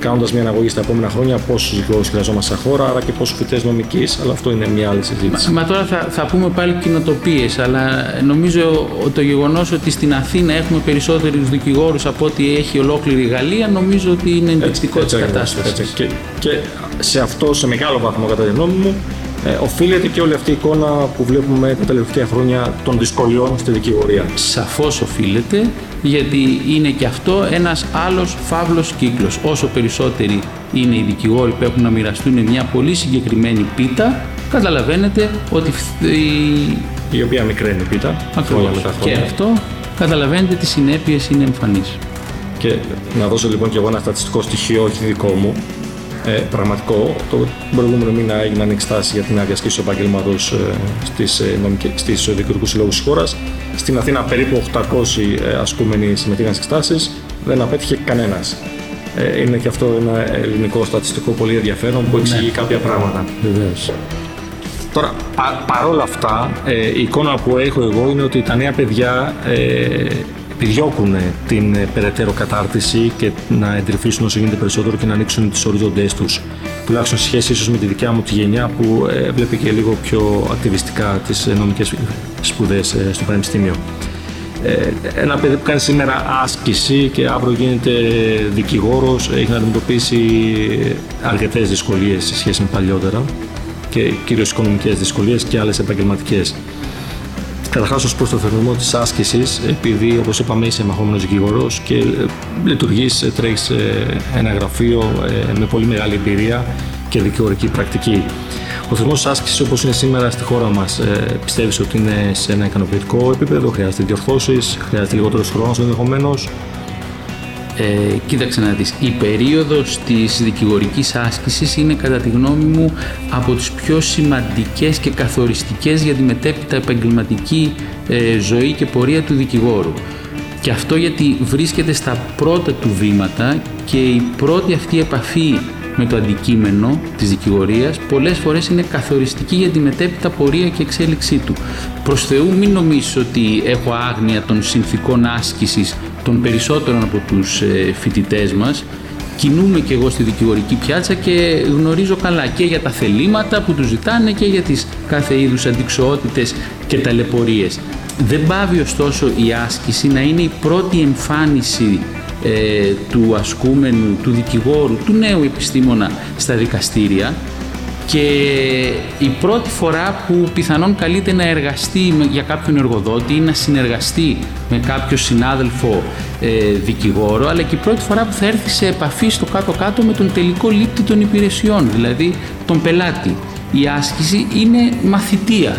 κάνοντας μια αναγωγή στα επόμενα χρόνια πόσους δικηγόρου χρειαζόμαστε στα χώρα, άρα και πόσους φοιτέ νομικής, αλλά αυτό είναι μια άλλη συζήτηση. Μα, μα τώρα θα, θα πούμε πάλι κοινοτοπίες, αλλά νομίζω το γεγονός ότι στην Αθήνα έχουμε περισσότερους δικηγόρους από ό,τι έχει ολόκληρη η Γαλλία, νομίζω ότι είναι ενδεικτικό της κατάστασης. Και, και σε αυτό, σε μεγάλο βαθμό, κατά τη γνώμη μου, ε, οφείλεται και όλη αυτή η εικόνα που βλέπουμε τα τελευταία χρόνια των δυσκολιών στη δικηγορία. Σαφώς οφείλεται, γιατί είναι και αυτό ένας άλλος φαύλος κύκλος. Όσο περισσότεροι είναι οι δικηγόροι που έχουν να μοιραστούν μια πολύ συγκεκριμένη πίτα, καταλαβαίνετε ότι... Η οποία μικραίνει πίτα. Ακριβώς. Και αυτό καταλαβαίνετε τις συνέπειες είναι εμφανείς. Και να δώσω λοιπόν και εγώ ένα στατιστικό στοιχείο, όχι δικό μου, ε, πραγματικό. Το προηγούμενο μήνα έγιναν εξετάσει για την άδεια ασκήσεω επαγγελματό ε, στις ε, δικαιωτικούς συλλόγους της χώρας. Στην Αθήνα περίπου 800 ε, ασκούμενοι συμμετείχαν στις εξετάσει, δεν απέτυχε κανένας. Ε, είναι και αυτό ένα ελληνικό στατιστικό πολύ ενδιαφέρον που εξηγεί ναι. κάποια πράγματα. Βεβαίως. Τώρα, πα, παρόλα αυτά, ε, η εικόνα που έχω εγώ είναι ότι τα νέα παιδιά ε, επιδιώκουν την ε, περαιτέρω κατάρτιση και να εντρυφήσουν όσο γίνεται περισσότερο και να ανοίξουν τις οριζόντέ τους. Τουλάχιστον σε σχέση ίσως με τη δικιά μου τη γενιά που ε, βλέπει και λίγο πιο ακτιβιστικά τις ε, νομικές σπουδές στο Πανεπιστήμιο. Ε, ένα παιδί που κάνει σήμερα άσκηση και αύριο γίνεται δικηγόρος έχει να αντιμετωπίσει αρκετές δυσκολίες σε σχέση με παλιότερα και κυρίως οικονομικές δυσκολίες και άλλες επαγγελματικές. Καταρχάς, ως προς το φαινόμενο της άσκησης, επειδή όπως είπαμε είσαι μαχόμενος δικηγόρο και ε, λειτουργείς, ε, τρέχεις ένα γραφείο με πολύ μεγάλη εμπειρία και δικηγορική πρακτική. Ο θεσμό άσκησης όπως είναι σήμερα στη χώρα μας, ε, πιστεύεις ότι είναι σε ένα ικανοποιητικό επίπεδο, χρειάζεται διορθώσεις, χρειάζεται λιγότερος χρόνος ενδεχομένως; Ε, κοίταξε να δεις, η περίοδος της δικηγορικής άσκησης είναι κατά τη γνώμη μου από τις πιο σημαντικές και καθοριστικές για τη μετέπειτα επαγγελματική ε, ζωή και πορεία του δικηγόρου. Και αυτό γιατί βρίσκεται στα πρώτα του βήματα και η πρώτη αυτή επαφή με το αντικείμενο της δικηγορίας πολλές φορές είναι καθοριστική για τη μετέπειτα πορεία και εξέλιξή του. Προς Θεού μην νομίζεις ότι έχω άγνοια των συνθήκων άσκησης των περισσότερων από τους ε, φοιτητές μας κινούμαι και εγώ στη δικηγορική πιάτσα και γνωρίζω καλά και για τα θελήματα που τους ζητάνε και για τις κάθε είδους αντικσοότητες και ταλαιπωρίες. Δεν πάβει ωστόσο η άσκηση να είναι η πρώτη εμφάνιση ε, του ασκούμενου, του δικηγόρου, του νέου επιστήμονα στα δικαστήρια και η πρώτη φορά που πιθανόν καλείται να εργαστεί για κάποιον εργοδότη ή να συνεργαστεί με κάποιο συνάδελφο ε, δικηγόρο αλλά και η πρώτη φορά που θα έρθει σε επαφή στο κάτω-κάτω με τον τελικό λήπτη των υπηρεσιών, δηλαδή τον πελάτη. Η άσκηση είναι μαθητεία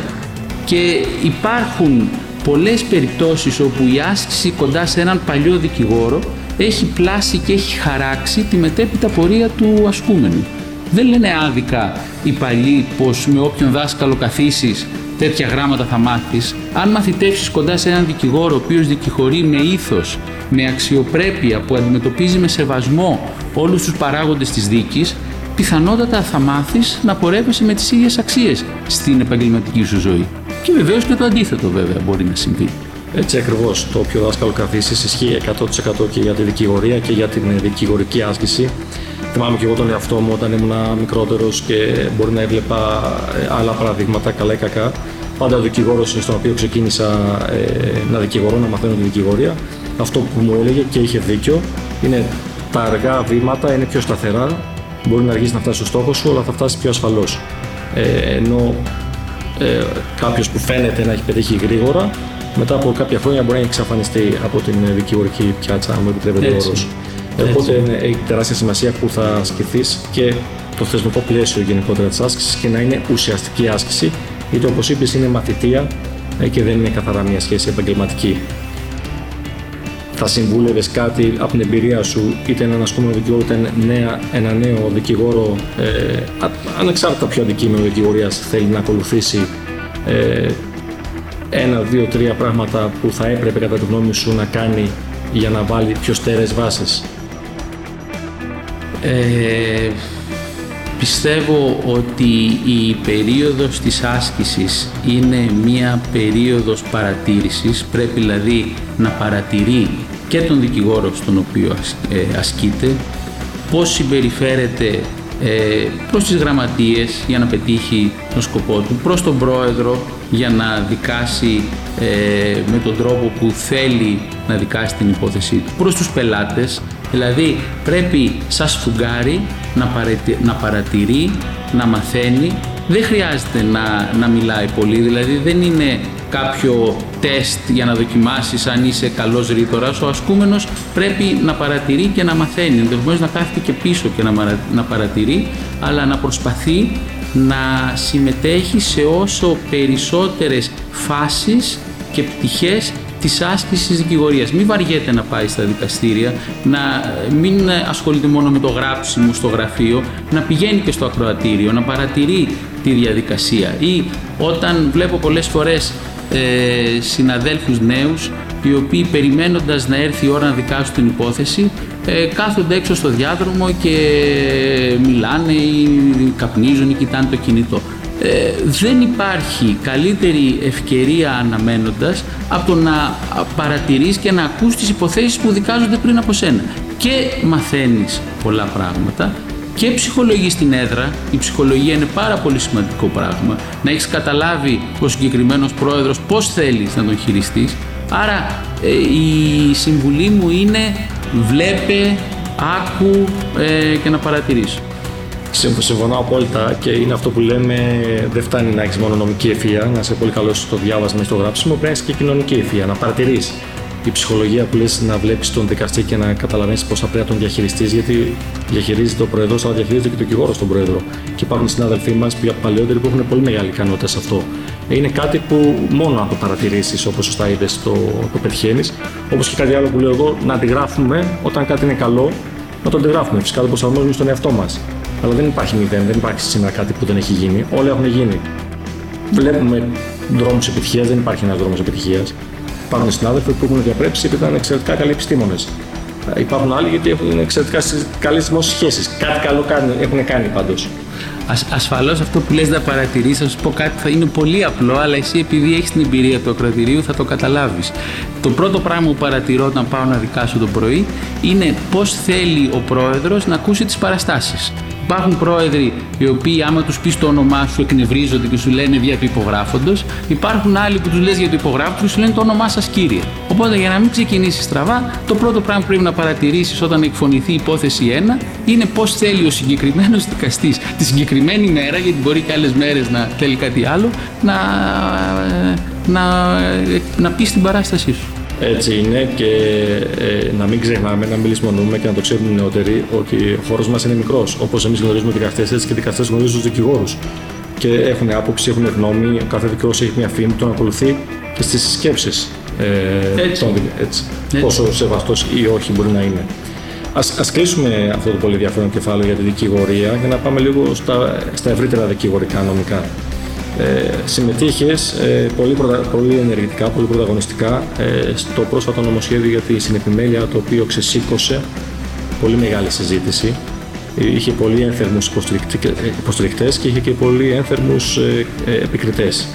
και υπάρχουν πολλές περιπτώσεις όπου η άσκηση κοντά σε έναν παλιό δικηγόρο έχει πλάσει και έχει χαράξει τη μετέπειτα πορεία του ασκούμενου. Δεν λένε άδικα οι παλιοί πως με όποιον δάσκαλο καθίσεις τέτοια γράμματα θα μάθεις. Αν μαθητεύσεις κοντά σε έναν δικηγόρο ο οποίος δικηγορεί με ήθος, με αξιοπρέπεια που αντιμετωπίζει με σεβασμό όλους τους παράγοντες της δίκης, πιθανότατα θα μάθεις να πορεύεσαι με τις ίδιες αξίες στην επαγγελματική σου ζωή. Και βεβαίως και το αντίθετο βέβαια μπορεί να συμβεί. Έτσι ακριβώς. Το πιο δάσκαλο καθίσεις ισχύει 100% και για τη δικηγορία και για την δικηγορική άσκηση. Θυμάμαι και εγώ τον εαυτό μου όταν ήμουν μικρότερος και μπορεί να έβλεπα ε, άλλα παραδείγματα, καλά ή κακά. Πάντα ο δικηγόρος στον οποίο ξεκίνησα ε, να δικηγορώ, να μαθαίνω τη δικηγορία, αυτό που μου έλεγε και είχε δίκιο είναι τα αργά βήματα είναι πιο σταθερά. Μπορεί να αργήσει να φτάσεις στο στόχο σου, αλλά θα φτάσεις πιο ασφαλώς. Ε, ενώ ε, κάποιος που φαίνεται να έχει πετύχει γρήγορα, μετά από κάποια χρόνια μπορεί να εξαφανιστεί από την δικηγορική πιάτσα, αν μου επιτρέπετε ο όρος. Οπότε έχει τεράστια σημασία που θα ασκηθείς και το θεσμικό πλαίσιο γενικότερα της άσκησης και να είναι ουσιαστική άσκηση, γιατί όπως είπες είναι μαθητεία ε, και δεν είναι καθαρά μια σχέση επαγγελματική. Θα συμβούλευες κάτι από την εμπειρία σου, είτε έναν ασκούμενο δικηγόρο, είτε νέα, ένα νέο δικηγόρο, ε, ανεξάρτητα ποιο αντικείμενο δικηγορίας θέλει να ακολουθήσει, ε, ένα, δύο, τρία πράγματα που θα έπρεπε κατά τη γνώμη σου να κάνει για να βάλει πιο στέρεες βάσεις. Ε, πιστεύω ότι η περίοδος της άσκησης είναι μία περίοδος παρατήρησης. Πρέπει δηλαδή να παρατηρεί και τον δικηγόρο στον οποίο ε, ασκείται, πώς συμπεριφέρεται ε, προς τις γραμματείες για να πετύχει τον σκοπό του, προς τον πρόεδρο για να δικάσει ε, με τον τρόπο που θέλει να δικάσει την υπόθεσή του, προς τους πελάτες, δηλαδή πρέπει σαν σφουγγάρι να, να παρατηρεί, να μαθαίνει, δεν χρειάζεται να, να μιλάει πολύ, δηλαδή δεν είναι κάποιο τεστ για να δοκιμάσεις αν είσαι καλός ρήτορας, ο ασκούμενος πρέπει να παρατηρεί και να μαθαίνει, ενδεχομένως να κάθεται και πίσω και να, να παρατηρεί, αλλά να προσπαθεί να συμμετέχει σε όσο περισσότερες φάσεις και πτυχές της άσκησης της δικηγορίας. Μην βαριέται να πάει στα δικαστήρια, να μην ασχολείται μόνο με το γράψιμο στο γραφείο, να πηγαίνει και στο ακροατήριο, να παρατηρεί τη διαδικασία ή όταν βλέπω πολλές φορές ε, συναδέλφους νέους οι οποίοι περιμένοντας να έρθει η ώρα να δικάσουν την υπόθεση ε, κάθονται έξω στο διάδρομο και μιλάνε ή καπνίζουν ή κοιτάνε το κινητό. Ε, δεν υπάρχει καλύτερη ευκαιρία αναμένοντας από το να παρατηρείς και να ακούς τις υποθέσεις που δικάζονται πριν από σένα. Και μαθαίνεις πολλά πράγματα και ψυχολογείς στην έδρα. Η ψυχολογία είναι πάρα πολύ σημαντικό πράγμα. Να έχεις καταλάβει ο συγκεκριμένος πρόεδρος πώς θέλεις να τον χειριστείς. Άρα ε, η συμβουλή μου είναι βλέπε, άκου ε, και να παρατηρήσω. Συμφωνώ απόλυτα και είναι αυτό που λέμε δεν φτάνει να έχεις μόνο νομική ευφυα, να είσαι πολύ καλός στο διάβασμα ή στο γράψιμο, πρέπει να έχεις και κοινωνική ευφυα, να παρατηρείς. Η ψυχολογία που λες να βλέπεις τον δικαστή και να καταλαβαίνεις πώς θα πρέπει να τον διαχειριστείς, γιατί διαχειρίζεται ο πρόεδρο, αλλά διαχειρίζεται και το δικηγόρος στον πρόεδρο. Και υπάρχουν συνάδελφοί μας παλαιότεροι που έχουν πολύ μεγάλη ικανότητα σε αυτό. Είναι κάτι που μόνο να το παρατηρήσεις, όπως σωστά είδες, το, το πετυχαίνεις. Όπως και κάτι άλλο που λέω εγώ, να αντιγράφουμε όταν κάτι είναι καλό, να το αντιγράφουμε. Φυσικά το προσαρμόζουμε στον εαυτό μας. Αλλά δεν υπάρχει μηδέν, δεν υπάρχει σήμερα κάτι που δεν έχει γίνει. Όλα έχουν γίνει. Βλέπουμε δρόμους επιτυχίας, δεν υπάρχει ένας δρόμος επιτυχίας. Υπάρχουν συνάδελφοι που έχουν διαπρέψει επειδή ήταν εξαιρετικά καλοί επιστήμονες. Υπάρχουν άλλοι γιατί έχουν εξαιρετικά καλές δημόσιες σχέσεις. Κάτι καλό έχουν κάνει πάντως. Ασφαλώς αυτό που λες να παρατηρήσεις, θα σου πω κάτι θα είναι πολύ απλό, αλλά εσύ επειδή έχεις την εμπειρία του ακροατηρίου θα το καταλάβεις. Το πρώτο πράγμα που παρατηρώ όταν πάω να δικάσω το πρωί είναι πώς θέλει ο πρόεδρος να ακούσει τις παραστάσεις. Υπάρχουν πρόεδροι οι οποίοι, άμα τους πεις το όνομά σου, εκνευρίζονται και σου λένε δια του υπογράφοντος. Υπάρχουν άλλοι που τους λες για το υπογράφοντος και σου λένε το όνομά σας κύριε. Οπότε, για να μην ξεκινήσεις στραβά, το πρώτο πράγμα που πρέπει να παρατηρήσεις όταν εκφωνηθεί η υπόθεση 1 είναι πώς θέλει ο συγκεκριμένος δικαστής τη συγκεκριμένη μέρα, γιατί μπορεί και άλλες μέρες να θέλει κάτι άλλο, να, να, να πει στην παράστασή σου. Έτσι είναι και ε, να μην ξεχνάμε, να μην λησμονούμε και να το ξέρουν οι νεότεροι ότι ο χώρος μας είναι μικρός. Όπως εμείς γνωρίζουμε δικαστές, έτσι και οι δικαστές γνωρίζουν τους δικηγόρους. Και έχουν άποψη, έχουν γνώμη, ο κάθε δικηγόρος έχει μια φήμη, τον ακολουθεί και στις συσκέψει. Ε, έτσι. Τον, έτσι. Πόσο σεβαστός ή όχι μπορεί να είναι. Ας, ας κλείσουμε αυτό το πολύ ενδιαφέρον κεφάλαιο για τη δικηγορία και να πάμε λίγο στα, στα ευρύτερα δικηγορικά νομικά ε, συμμετείχες ε, πολύ, πολύ ενεργητικά, πολύ πρωταγωνιστικά ε, στο πρόσφατο νομοσχέδιο για τη συνεπιμέλεια το οποίο ξεσήκωσε πολύ μεγάλη συζήτηση. Είχε πολύ ένθερμους υποστηρικτές και είχε και πολύ ένθερμους ε, ε, επικριτές.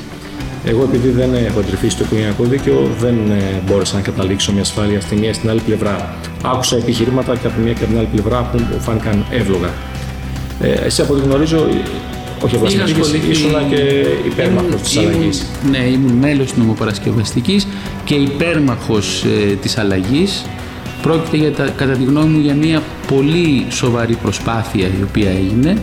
Εγώ επειδή δεν έχω εντρυφήσει στο οικογενειακό δίκαιο δεν ε, μπόρεσα να καταλήξω μια ασφάλεια στη μία στην άλλη πλευρά. Άκουσα επιχειρήματα και από τη μία και από την άλλη πλευρά που μου φάνηκαν εύλογα. Ε, εσύ από ό,τι γνωρίζω όχι απλά συμμετείχες, ήσουν και υπέρμαχος της αλλαγής. Ναι, ήμουν μέλος της νομοπαρασκευαστικής και υπέρμαχος ε, της αλλαγής. Πρόκειται για τα, κατά τη γνώμη μου για μια πολύ σοβαρή προσπάθεια η οποία έγινε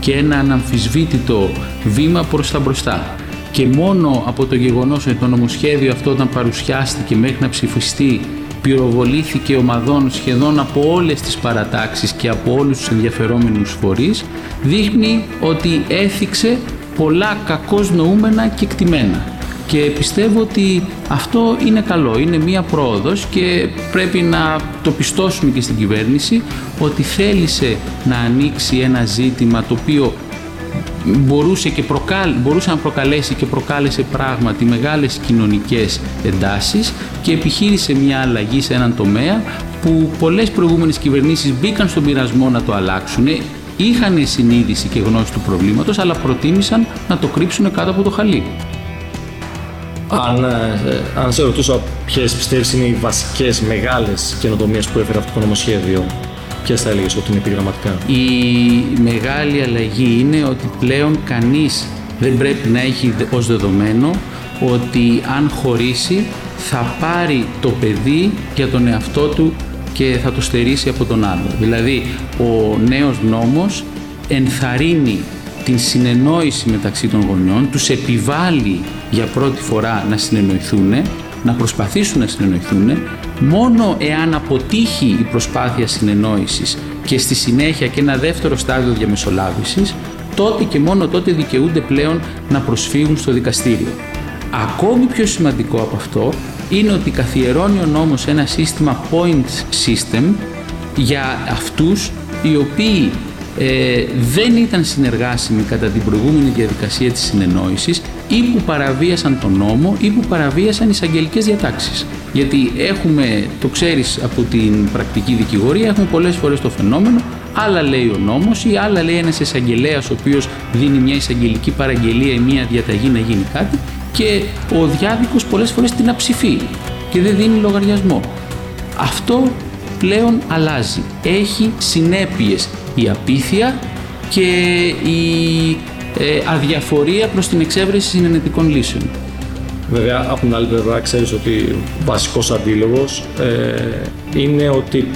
και ένα αναμφισβήτητο βήμα προς τα μπροστά. Και μόνο από το γεγονός ότι το νομοσχέδιο αυτό όταν παρουσιάστηκε μέχρι να ψηφιστεί πυροβολήθηκε ομαδών σχεδόν από όλες τις παρατάξεις και από όλους τους ενδιαφερόμενους φορείς δείχνει ότι έθιξε πολλά κακώς νοούμενα και εκτιμένα. Και πιστεύω ότι αυτό είναι καλό, είναι μία πρόοδος και πρέπει να το πιστώσουμε και στην κυβέρνηση ότι θέλησε να ανοίξει ένα ζήτημα το οποίο μπορούσε, και προκάλ, μπορούσε να προκαλέσει και προκάλεσε πράγματι μεγάλες κοινωνικές εντάσεις και επιχείρησε μια αλλαγή σε έναν τομέα που πολλές προηγούμενες κυβερνήσεις μπήκαν στον πειρασμό να το αλλάξουν, είχαν συνείδηση και γνώση του προβλήματος, αλλά προτίμησαν να το κρύψουν κάτω από το χαλί. Αν, ε, αν σε ρωτούσα ποιες πιστεύεις είναι οι βασικές μεγάλες καινοτομίες που έφερε αυτό το νομοσχέδιο, Ποιες θα έλεγες ότι είναι επιγραμματικά; Η μεγάλη αλλαγή είναι ότι πλέον κανείς δεν πρέπει να έχει ως δεδομένο ότι αν χωρίσει θα πάρει το παιδί για τον εαυτό του και θα το στερήσει από τον άλλο. Δηλαδή, ο νέος νόμος ενθαρρύνει την συνεννόηση μεταξύ των γονιών, τους επιβάλλει για πρώτη φορά να συνεννοηθούν, να προσπαθήσουν να συνεννοηθούν μόνο εάν αποτύχει η προσπάθεια συνεννόησης και στη συνέχεια και ένα δεύτερο στάδιο διαμεσολάβησης, τότε και μόνο τότε δικαιούνται πλέον να προσφύγουν στο δικαστήριο. Ακόμη πιο σημαντικό από αυτό είναι ότι καθιερώνει ο νόμος ένα σύστημα point system για αυτούς οι οποίοι ε, δεν ήταν συνεργάσιμοι κατά την προηγούμενη διαδικασία της συνεννόησης ή που παραβίασαν τον νόμο ή που παραβίασαν εισαγγελικές διατάξεις. Γιατί έχουμε, το ξέρεις από την πρακτική δικηγορία, έχουμε πολλές φορές το φαινόμενο, άλλα λέει ο νόμος ή άλλα λέει ένας εισαγγελέας ο οποίος δίνει μια εισαγγελική παραγγελία ή μια διαταγή να γίνει κάτι και ο διάδικος πολλές φορές την αψηφεί και δεν δίνει λογαριασμό. Αυτό πλέον αλλάζει. Έχει συνέπειες η απίθεια και η ε, αδιαφορία προς την εξέβρεση συνενετικών λύσεων. Βέβαια, από την άλλη πλευρά, ξέρεις ότι βασικός αντίλογος ε, είναι ότι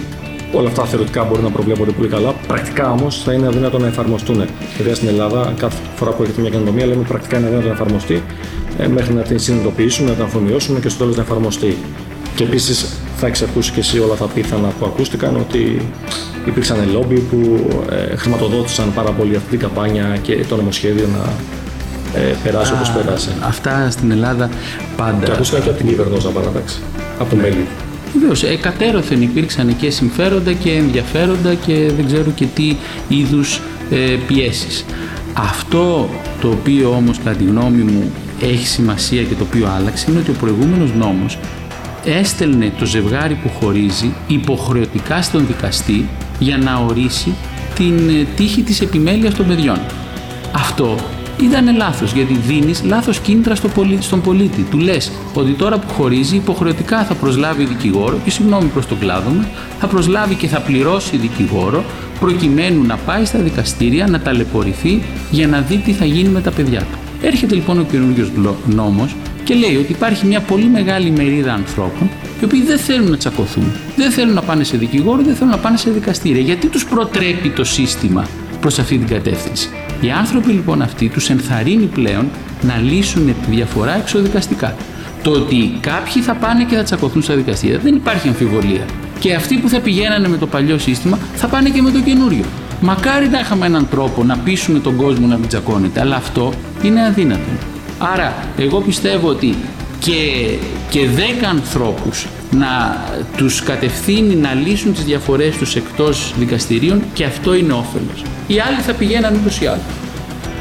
όλα αυτά θεωρητικά μπορεί να προβλέπονται πολύ καλά. Πρακτικά όμως θα είναι αδύνατο να εφαρμοστούν. Δηλαδή στην Ελλάδα, κάθε φορά που έχετε μια καινοτομία, λέμε πρακτικά είναι αδύνατο να εφαρμοστεί ε, μέχρι να την συνειδητοποιήσουμε, να την αφομοιώσουμε και στο τέλος να εφαρμοστεί. Και επίσης θα έχει ακούσει και εσύ όλα τα πίθανα που ακούστηκαν ότι υπήρξαν λόμπι που ε, χρηματοδότησαν πάρα πολύ αυτή την καμπάνια και το νομοσχέδιο να ε, περάσει όπως πέρασε. Αυτά στην Ελλάδα πάντα. Και ακούστηκαν και από την κυβερνόσα παράταξη, από το μέλη. Βεβαίως, εκατέρωθεν υπήρξαν και συμφέροντα και ενδιαφέροντα και δεν ξέρω και τι είδους ε, πιέσεις. Αυτό το οποίο όμως κατά τη γνώμη μου έχει σημασία και το οποίο άλλαξε είναι ότι ο προηγούμενος νόμος έστελνε το ζευγάρι που χωρίζει υποχρεωτικά στον δικαστή για να ορίσει την ε, τύχη της επιμέλειας των παιδιών. Αυτό ήταν λάθος γιατί δίνεις λάθος κίνητρα στο πολίτη, στον πολίτη. Του λες ότι τώρα που χωρίζει υποχρεωτικά θα προσλάβει δικηγόρο και συγγνώμη προς το κλάδο μου, θα προσλάβει και θα πληρώσει δικηγόρο προκειμένου να πάει στα δικαστήρια να ταλαιπωρηθεί για να δει τι θα γίνει με τα παιδιά του. Έρχεται λοιπόν ο καινούριο νόμος και λέει ότι υπάρχει μια πολύ μεγάλη μερίδα ανθρώπων οι οποίοι δεν θέλουν να τσακωθούν, δεν θέλουν να πάνε σε δικηγόρο, δεν θέλουν να πάνε σε δικαστήρια. Γιατί τους προτρέπει το σύστημα προς αυτή την κατεύθυνση; Οι άνθρωποι λοιπόν αυτοί τους ενθαρρύνει πλέον να λύσουν τη διαφορά εξοδικαστικά. Το ότι κάποιοι θα πάνε και θα τσακωθούν στα δικαστήρια δεν υπάρχει αμφιβολία. Και αυτοί που θα πηγαίνανε με το παλιό σύστημα θα πάνε και με το καινούριο. Μακάρι να είχαμε έναν τρόπο να πείσουμε τον κόσμο να μην τσακώνεται, αλλά αυτό είναι αδύνατο. Άρα, εγώ πιστεύω ότι και, και δέκα ανθρώπους να τους κατευθύνει να λύσουν τις διαφορές τους εκτός δικαστηρίων και αυτό είναι όφελος. Οι άλλοι θα πηγαίνουν ούτως ή άλλως.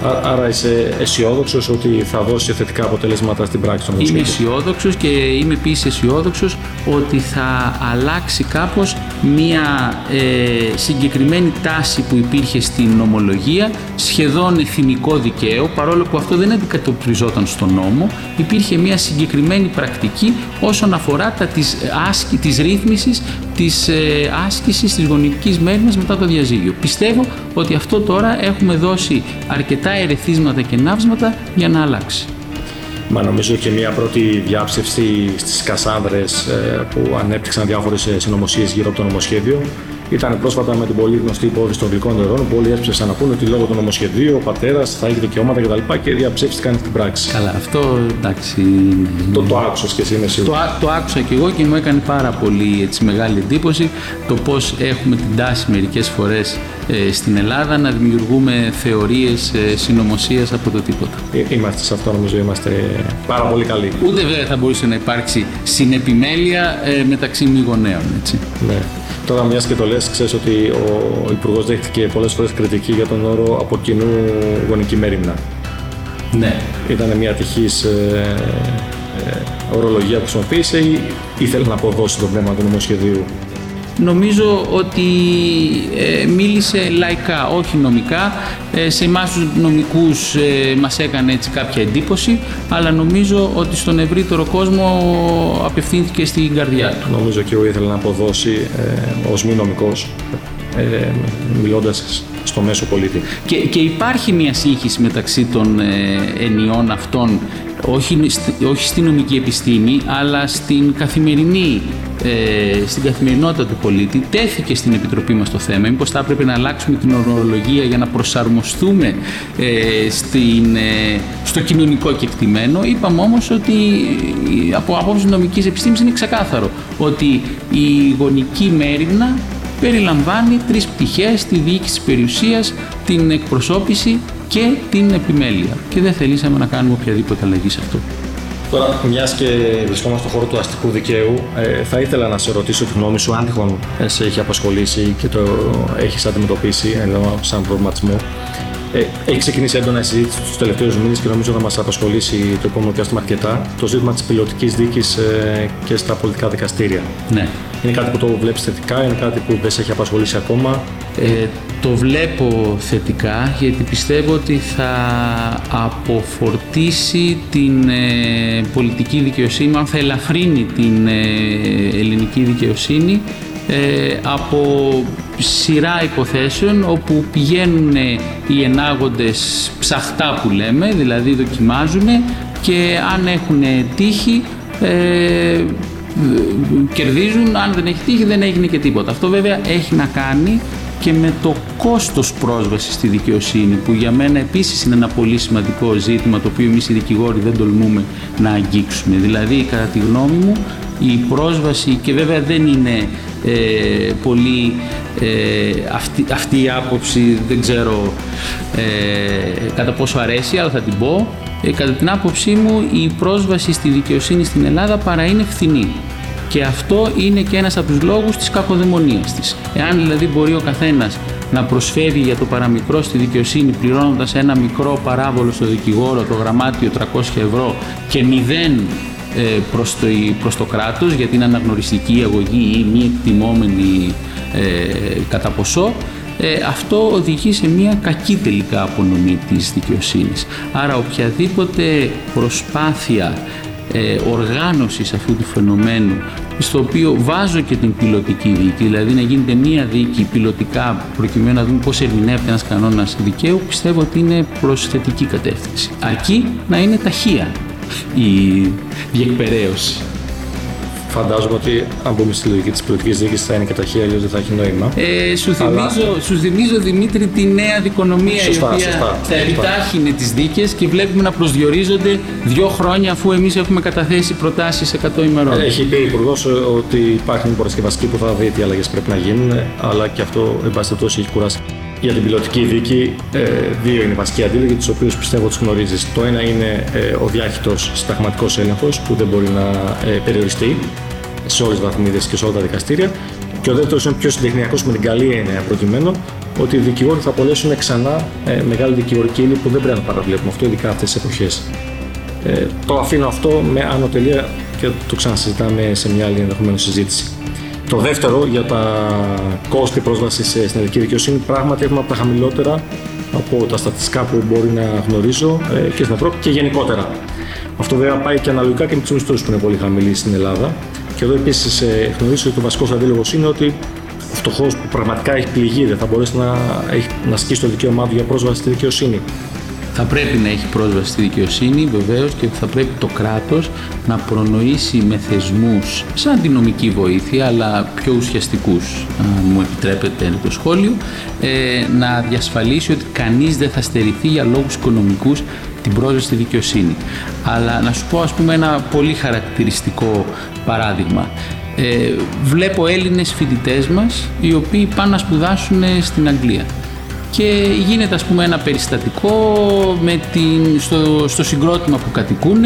Άρα είσαι αισιόδοξος ότι θα δώσεις θετικά αποτελέσματα στην πράξη των Είμαι αισιόδοξος και είμαι επίσης αισιόδοξος ότι θα αλλάξει κάπως μια ε, συγκεκριμένη τάση που υπήρχε στην νομολογία, σχεδόν εθνικό δικαίο, παρόλο που αυτό δεν αντικατοπτριζόταν στον νόμο, υπήρχε μια συγκεκριμένη πρακτική όσον αφορά τα της, άσκη, της ρύθμισης της ε, άσκησης της γονικής μέρημνας μετά το διαζύγιο. Πιστεύω ότι αυτό τώρα έχουμε δώσει αρκετά ερεθίσματα και ναύσματα για να αλλάξει. Μα νομίζω και μια πρώτη διάψευση στις Κασάνδρες ε, που ανέπτυξαν διάφορες ε, συνωμοσίες γύρω από το νομοσχέδιο ήταν πρόσφατα με την πολύ γνωστή υπόθεση των γλυκών νερών που όλοι έσπευσαν να πούνε ότι λόγω του νομοσχεδίου ο πατέρας θα έχει δικαιώματα κτλ. Και, και διαψεύστηκαν στην πράξη. Καλά, αυτό εντάξει. Το, το άκουσα και εσύ, είμαι σίγουρος. Το, το άκουσα και εγώ και μου έκανε πάρα πολύ έτσι, μεγάλη εντύπωση το πώς έχουμε την τάση μερικές φορές ε, στην Ελλάδα να δημιουργούμε θεωρίες ε, συνωμοσίας από το τίποτα. Ε, είμαστε σε αυτό, νομίζω, είμαστε πάρα πολύ καλοί. Ούτε βέβαια θα μπορούσε να υπάρξει συνεπιμέλεια ε, μεταξύ μη γονέων. Έτσι. Ναι. Τώρα, μιας και το λες, ξέρεις ότι ο Υπουργός δέχτηκε πολλές φορές κριτική για τον όρο από κοινού γονική μέρημνα. Ναι. Ήταν μια ατυχής ε, ε, ορολογία που χρησιμοποίησε ή ήθελε να αποδώσει το πνεύμα του νομοσχεδίου; Νομίζω ότι ε, μίλησε λαϊκά, όχι νομικά. Ε, σε εμάς τους νομικούς ε, μας έκανε έτσι κάποια εντύπωση, αλλά νομίζω ότι στον ευρύτερο κόσμο απευθύνθηκε στην καρδιά του. Νομίζω και εγώ ήθελα να αποδώσει ε, ως μη νομικός, ε, μιλώντας στο μέσο πολίτη. Και, και υπάρχει μια σύγχυση μεταξύ των ε, ενιών αυτών, όχι, όχι στην νομική επιστήμη, αλλά στην καθημερινή ε, στην καθημερινότητα του πολίτη, τέθηκε στην Επιτροπή μας το θέμα, μήπως θα έπρεπε να αλλάξουμε την ορολογία για να προσαρμοστούμε ε, στην, ε, στο κοινωνικό κεκτημένο. Είπαμε όμως ότι από απόψη νομικής επιστήμης είναι ξεκάθαρο ότι η γονική μέρημνα περιλαμβάνει τρεις πτυχές, τη διοίκηση της περιουσίας, την εκπροσώπηση και την επιμέλεια. Και δεν θελήσαμε να κάνουμε οποιαδήποτε αλλαγή σε αυτό. Τώρα, μιας και βρισκόμαστε στον χώρο του αστικού δικαίου, ε, θα ήθελα να σε ρωτήσω τη γνώμη σου, αν τυχόν ε, σε έχει απασχολήσει και το έχεις αντιμετωπίσει ενώ σαν προβληματισμό. Ε, έχει ξεκινήσει έντονα η συζήτηση τους τελευταίους μήνες και νομίζω θα μας απασχολήσει το επόμενο διάστημα αρκετά το ζήτημα της πιλωτικής δίκης ε, και στα πολιτικά δικαστήρια. Ναι. Είναι κάτι που το βλέπεις θετικά, είναι κάτι που δεν σε έχει απασχολήσει ακόμα; Ε, το βλέπω θετικά γιατί πιστεύω ότι θα αποφορτήσει την ε, πολιτική δικαιοσύνη, αν θα ελαφρύνει την ε, ελληνική δικαιοσύνη ε, από σειρά υποθέσεων όπου πηγαίνουν οι ενάγοντες ψαχτά που λέμε, δηλαδή δοκιμάζουν και αν έχουν τύχη ε, κερδίζουν, αν δεν έχει τύχη δεν έγινε και τίποτα. Αυτό βέβαια έχει να κάνει και με το κόστος πρόσβασης στη δικαιοσύνη που για μένα επίσης είναι ένα πολύ σημαντικό ζήτημα το οποίο εμείς οι δικηγόροι δεν τολμούμε να αγγίξουμε. Δηλαδή κατά τη γνώμη μου η πρόσβαση και βέβαια δεν είναι ε, πολύ ε, αυτή, αυτή η άποψη δεν ξέρω ε, κατά πόσο αρέσει αλλά θα την πω ε, κατά την άποψή μου η πρόσβαση στη δικαιοσύνη στην Ελλάδα παρά είναι φθηνή και αυτό είναι και ένας από τους λόγους της κακοδαιμονίας της. Εάν δηλαδή μπορεί ο καθένας να προσφεύγει για το παραμικρό στη δικαιοσύνη πληρώνοντας ένα μικρό παράβολο στο δικηγόρο, το γραμμάτιο 300 ευρώ και μηδέν ε, προς το, προς το κράτος για την αναγνωριστική αγωγή ή μη εκτιμόμενη ε, κατά ποσό, ε, αυτό οδηγεί σε μια κακή τελικά απονομή της δικαιοσύνης. Άρα οποιαδήποτε προσπάθεια ε, οργάνωσης αυτού του φαινομένου στο οποίο βάζω και την πιλωτική δίκη, δηλαδή να γίνεται μία δίκη πιλωτικά προκειμένου να δούμε πώς ερμηνεύεται ένας κανόνας δικαίου, πιστεύω ότι είναι προς θετική κατεύθυνση. Αρκεί να είναι ταχεία η διεκπαιρέωση. Φαντάζομαι ότι αν μπούμε στη λογική της πολιτικής διοίκησης θα είναι καταρχήν, αλλιώ δεν θα έχει νόημα. Ε, σου, θυμίζω, σου θυμίζω, Δημήτρη, τη νέα δικονομία σωστά, η οποία σωστά, θα επιτάχυνε τις δίκες και βλέπουμε να προσδιορίζονται δύο χρόνια αφού εμείς έχουμε καταθέσει προτάσεις 100 ημερών. Έχει πει ο Υπουργός ότι υπάρχει μια παρασκευαστική που θα δει τι αλλαγές πρέπει να γίνουν, αλλά και αυτό, εν πάση έχει κουράσει για την πιλωτική δίκη, ε, δύο είναι βασικοί αντίλογοι, τους οποίους πιστεύω τους γνωρίζεις. Το ένα είναι ε, ο διάχυτος συνταγματικό έλεγχος, που δεν μπορεί να ε, περιοριστεί σε όλες τις βαθμίδες και σε όλα τα δικαστήρια. Και ο δεύτερος είναι πιο συντεχνιακός με την καλή έννοια προκειμένου ότι οι δικηγόροι θα απολέσουν ξανά ε, μεγάλη δικηγορική ύλη που δεν πρέπει να παραβλέπουμε αυτό, ειδικά αυτές τις εποχές. Ε, το αφήνω αυτό με άνω τελεία και το ξανασυζητάμε σε μια άλλη ενδεχομένω συζήτηση. Το δεύτερο για τα κόστη πρόσβασης στην ελληνική δικαιοσύνη, πράγματι έχουμε από τα χαμηλότερα από τα στατιστικά που μπορεί να γνωρίζω ε, και στην Ευρώπη και γενικότερα. Αυτό βέβαια πάει και αναλογικά και με τους μισθούς που είναι πολύ χαμηλοί στην Ελλάδα. Και εδώ επίσης ε, γνωρίζω ότι ο βασικός αντίλογο είναι ότι ο φτωχός που πραγματικά έχει πληγεί δεν θα μπορέσει να, να ασκήσει το δικαίωμά του για πρόσβαση στη δικαιοσύνη θα πρέπει να έχει πρόσβαση στη δικαιοσύνη βεβαίως και θα πρέπει το κράτος να προνοήσει με θεσμούς σαν την νομική βοήθεια αλλά πιο ουσιαστικούς αν μου επιτρέπετε το σχόλιο ε, να διασφαλίσει ότι κανείς δεν θα στερηθεί για λόγους οικονομικούς την πρόσβαση στη δικαιοσύνη. Αλλά να σου πω ας πούμε ένα πολύ χαρακτηριστικό παράδειγμα. Ε, βλέπω Έλληνες φοιτητές μας οι οποίοι πάνε να σπουδάσουν στην Αγγλία και γίνεται ας πούμε ένα περιστατικό με την, στο, στο συγκρότημα που κατοικούν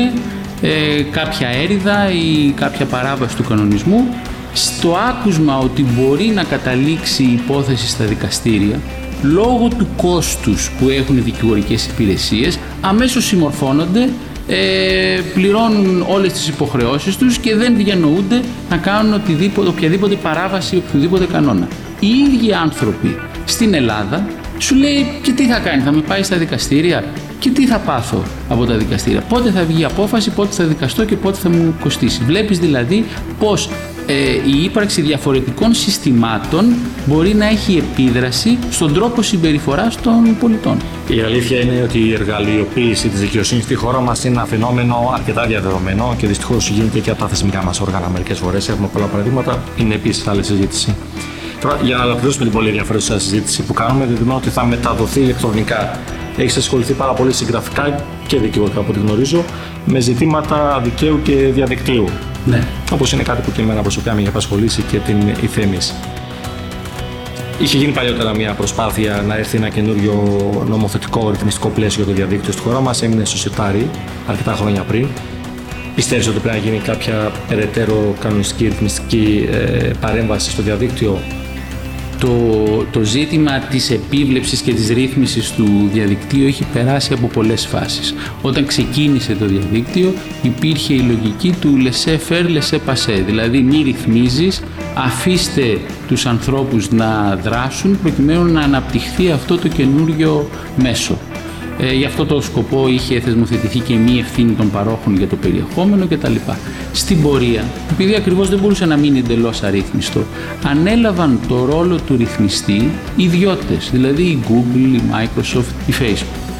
ε, κάποια έρηδα ή κάποια παράβαση του κανονισμού στο άκουσμα ότι μπορεί να καταλήξει η υπόθεση στα δικαστήρια λόγω του κόστους που έχουν οι δικηγορικές υπηρεσίες αμέσως συμμορφώνονται ε, πληρώνουν όλες τις υποχρεώσεις τους και δεν διανοούνται να κάνουν οτιδήποτε, οποιαδήποτε παράβαση οποιοδήποτε κανόνα. Οι ίδιοι άνθρωποι στην Ελλάδα σου λέει και τι θα κάνει, θα με πάει στα δικαστήρια; Και τι θα πάθω από τα δικαστήρια; Πότε θα βγει η απόφαση, πότε θα δικαστώ και πότε θα μου κοστίσει; Βλέπεις δηλαδή πως ε, η ύπαρξη διαφορετικών συστημάτων μπορεί να έχει επίδραση στον τρόπο συμπεριφοράς των πολιτών. Η αλήθεια είναι ότι η εργαλειοποίηση της δικαιοσύνης στη χώρα μας είναι ένα φαινόμενο αρκετά διαδεδομένο και δυστυχώς γίνεται και από τα θεσμικά μας όργανα μερικές φορές. Έχουμε πολλά παραδείγματα, είναι επίσης άλλη συζήτηση. Τώρα, για να ολοκληρώσουμε την πολύ ενδιαφέρουσα συζήτηση που κάνουμε, δεδομένου ότι θα μεταδοθεί ηλεκτρονικά. Έχεις ασχοληθεί πάρα πολύ συγγραφικά και δικαιωτικά από ό,τι γνωρίζω με ζητήματα δικαίου και διαδικτύου. Ναι. Όπως είναι κάτι που και εμένα προσωπικά με έχει απασχολήσει και την ηθέμη. Είχε γίνει παλιότερα μια προσπάθεια να έρθει ένα καινούριο νομοθετικό ρυθμιστικό πλαίσιο για το διαδίκτυο στη χώρα μας. Έμεινε στο σιτάρι αρκετά χρόνια πριν. Πιστεύεις ότι πρέπει να γίνει κάποια περαιτέρω κανονιστική ρυθμιστική ε, παρέμβαση στο διαδίκτυο; Το, το ζήτημα της επίβλεψης και της ρύθμισης του διαδικτύου έχει περάσει από πολλές φάσεις. Όταν ξεκίνησε το διαδίκτυο υπήρχε η λογική του laissez faire, laissez passer, δηλαδή μη ρυθμίζεις, αφήστε τους ανθρώπους να δράσουν προκειμένου να αναπτυχθεί αυτό το καινούριο μέσο. Ε, γι' αυτό το σκοπό είχε θεσμοθετηθεί και μη ευθύνη των παρόχων για το περιεχόμενο κτλ. Στην πορεία, επειδή ακριβώς δεν μπορούσε να μείνει εντελώς αρρύθμιστο, ανέλαβαν το ρόλο του ρυθμιστή ιδιώτες, δηλαδή η Google, η Microsoft, η Facebook.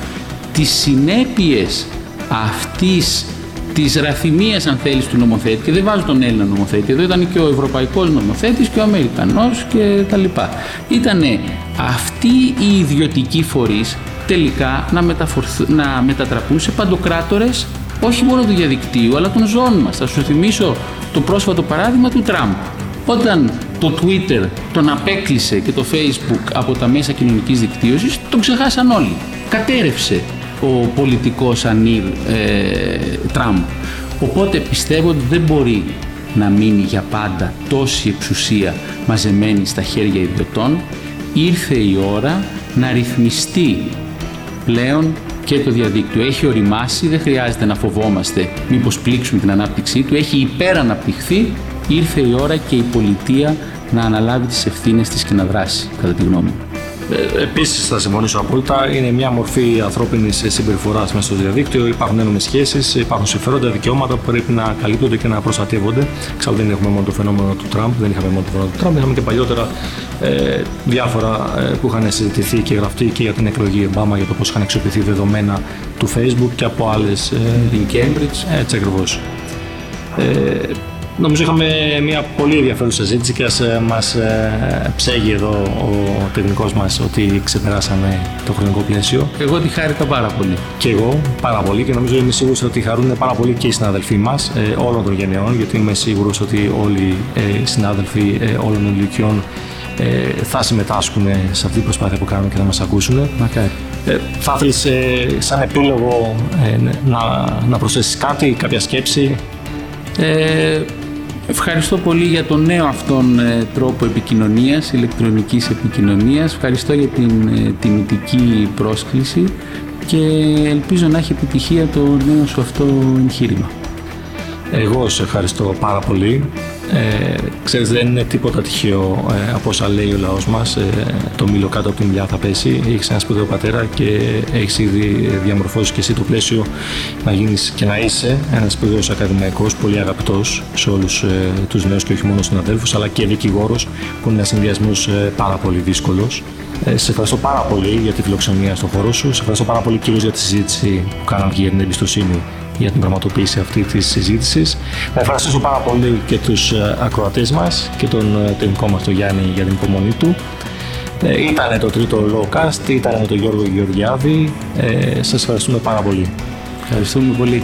Τις συνέπειες αυτής της ραθυμίας αν θέλεις του νομοθέτη και δεν βάζω τον Έλληνα νομοθέτη εδώ ήταν και ο ευρωπαϊκός νομοθέτης και ο Αμερικανός και τα λοιπά ήταν αυτοί οι ιδιωτικοί φορείς τελικά να, να μετατραπούν σε παντοκράτορες όχι μόνο του διαδικτύου αλλά των ζώων μας. Θα σου θυμίσω το πρόσφατο παράδειγμα του Τραμπ. Όταν το Twitter τον απέκλεισε και το Facebook από τα μέσα κοινωνικής δικτύωσης, τον ξεχάσαν όλοι. Κατέρευσε ο πολιτικός Ανίλ ε, Τραμπ. Οπότε πιστεύω ότι δεν μπορεί να μείνει για πάντα τόση εξουσία μαζεμένη στα χέρια ιδιωτών. Ήρθε η ώρα να ρυθμιστεί πλέον και το διαδίκτυο. Έχει οριμάσει, δεν χρειάζεται να φοβόμαστε μήπως πλήξουμε την ανάπτυξή του. Έχει υπεραναπτυχθεί. Ήρθε η ώρα και η πολιτεία να αναλάβει τις ευθύνες της και να δράσει, κατά τη γνώμη μου. Ε, Επίσης, θα συμφωνήσω απόλυτα. Είναι μια μορφή ανθρώπινης συμπεριφοράς μέσα στο διαδίκτυο. Υπάρχουν ένομες σχέσεις, υπάρχουν συμφέροντα, δικαιώματα που πρέπει να καλύπτονται και να προστατεύονται. Εξάλλου δεν έχουμε μόνο το φαινόμενο του Τραμπ, δεν είχαμε μόνο το φαινόμενο του Τραμπ, είχαμε και παλιότερα ε, διάφορα ε, που είχαν συζητηθεί και γραφτεί και για την εκλογή Ομπάμα για το πώς είχαν αξιοποιηθεί δεδομένα του Facebook και από άλλες. Ε, την Cambridge. Έτσι ακριβώς. Ε, Νομίζω είχαμε μια πολύ ενδιαφέρουσα συζήτηση και ας ε, μας ε, ψέγει εδώ ο τεχνικός μας ότι ξεπεράσαμε το χρονικό πλαίσιο. Εγώ τη χάρηκα πάρα πολύ. Και εγώ πάρα πολύ και νομίζω είμαι σίγουρος ότι χαρούν πάρα πολύ και οι συναδελφοί μας ε, όλων των γενεών γιατί είμαι σίγουρος ότι όλοι οι συνάδελφοι όλων των ηλικιών θα συμμετάσχουν σε αυτή την προσπάθεια που κάνουμε και θα μας ακούσουν. Μακάρι. θα ήθελες σαν επίλογο να, να προσθέσεις κάτι, κάποια σκέψη; Ε, Ευχαριστώ πολύ για τον νέο αυτόν ε, τρόπο επικοινωνίας, ηλεκτρονικής επικοινωνίας. Ευχαριστώ για την ε, τιμητική πρόσκληση και ελπίζω να έχει επιτυχία το νέο σου αυτό εγχείρημα. Εγώ σε ευχαριστώ πάρα πολύ. Ε, ξέρεις, δεν είναι τίποτα τυχαίο ε, από όσα λέει ο λαός μας. Ε, το μήλο κάτω από την μιλιά θα πέσει. Έχεις ένα σπουδαίο πατέρα και έχεις ήδη διαμορφώσει και εσύ το πλαίσιο να γίνεις και να είσαι ένας σπουδαίος ακαδημαϊκός, πολύ αγαπητός σε όλους ε, τους νέους και όχι μόνο συναδέλφους, αλλά και δικηγόρος που είναι ένας συνδυασμός ε, πάρα πολύ δύσκολος. Ε, σε ευχαριστώ πάρα πολύ για τη φιλοξενία στον χώρο σου. Σε ευχαριστώ πάρα πολύ κυρίως για τη συζήτηση που κάναμε και για την εμπιστοσύνη για την πραγματοποίηση αυτή της συζήτησης. Να ευχαριστήσω πάρα πολύ και τους ε, ακροατές μας και τον ε, τεχνικό μας τον Γιάννη για την υπομονή του. Ε, ήταν το τρίτο Lowcast, ήταν το Γιώργο Γεωργιάδη. Ε, σας ευχαριστούμε πάρα πολύ. Ευχαριστούμε πολύ.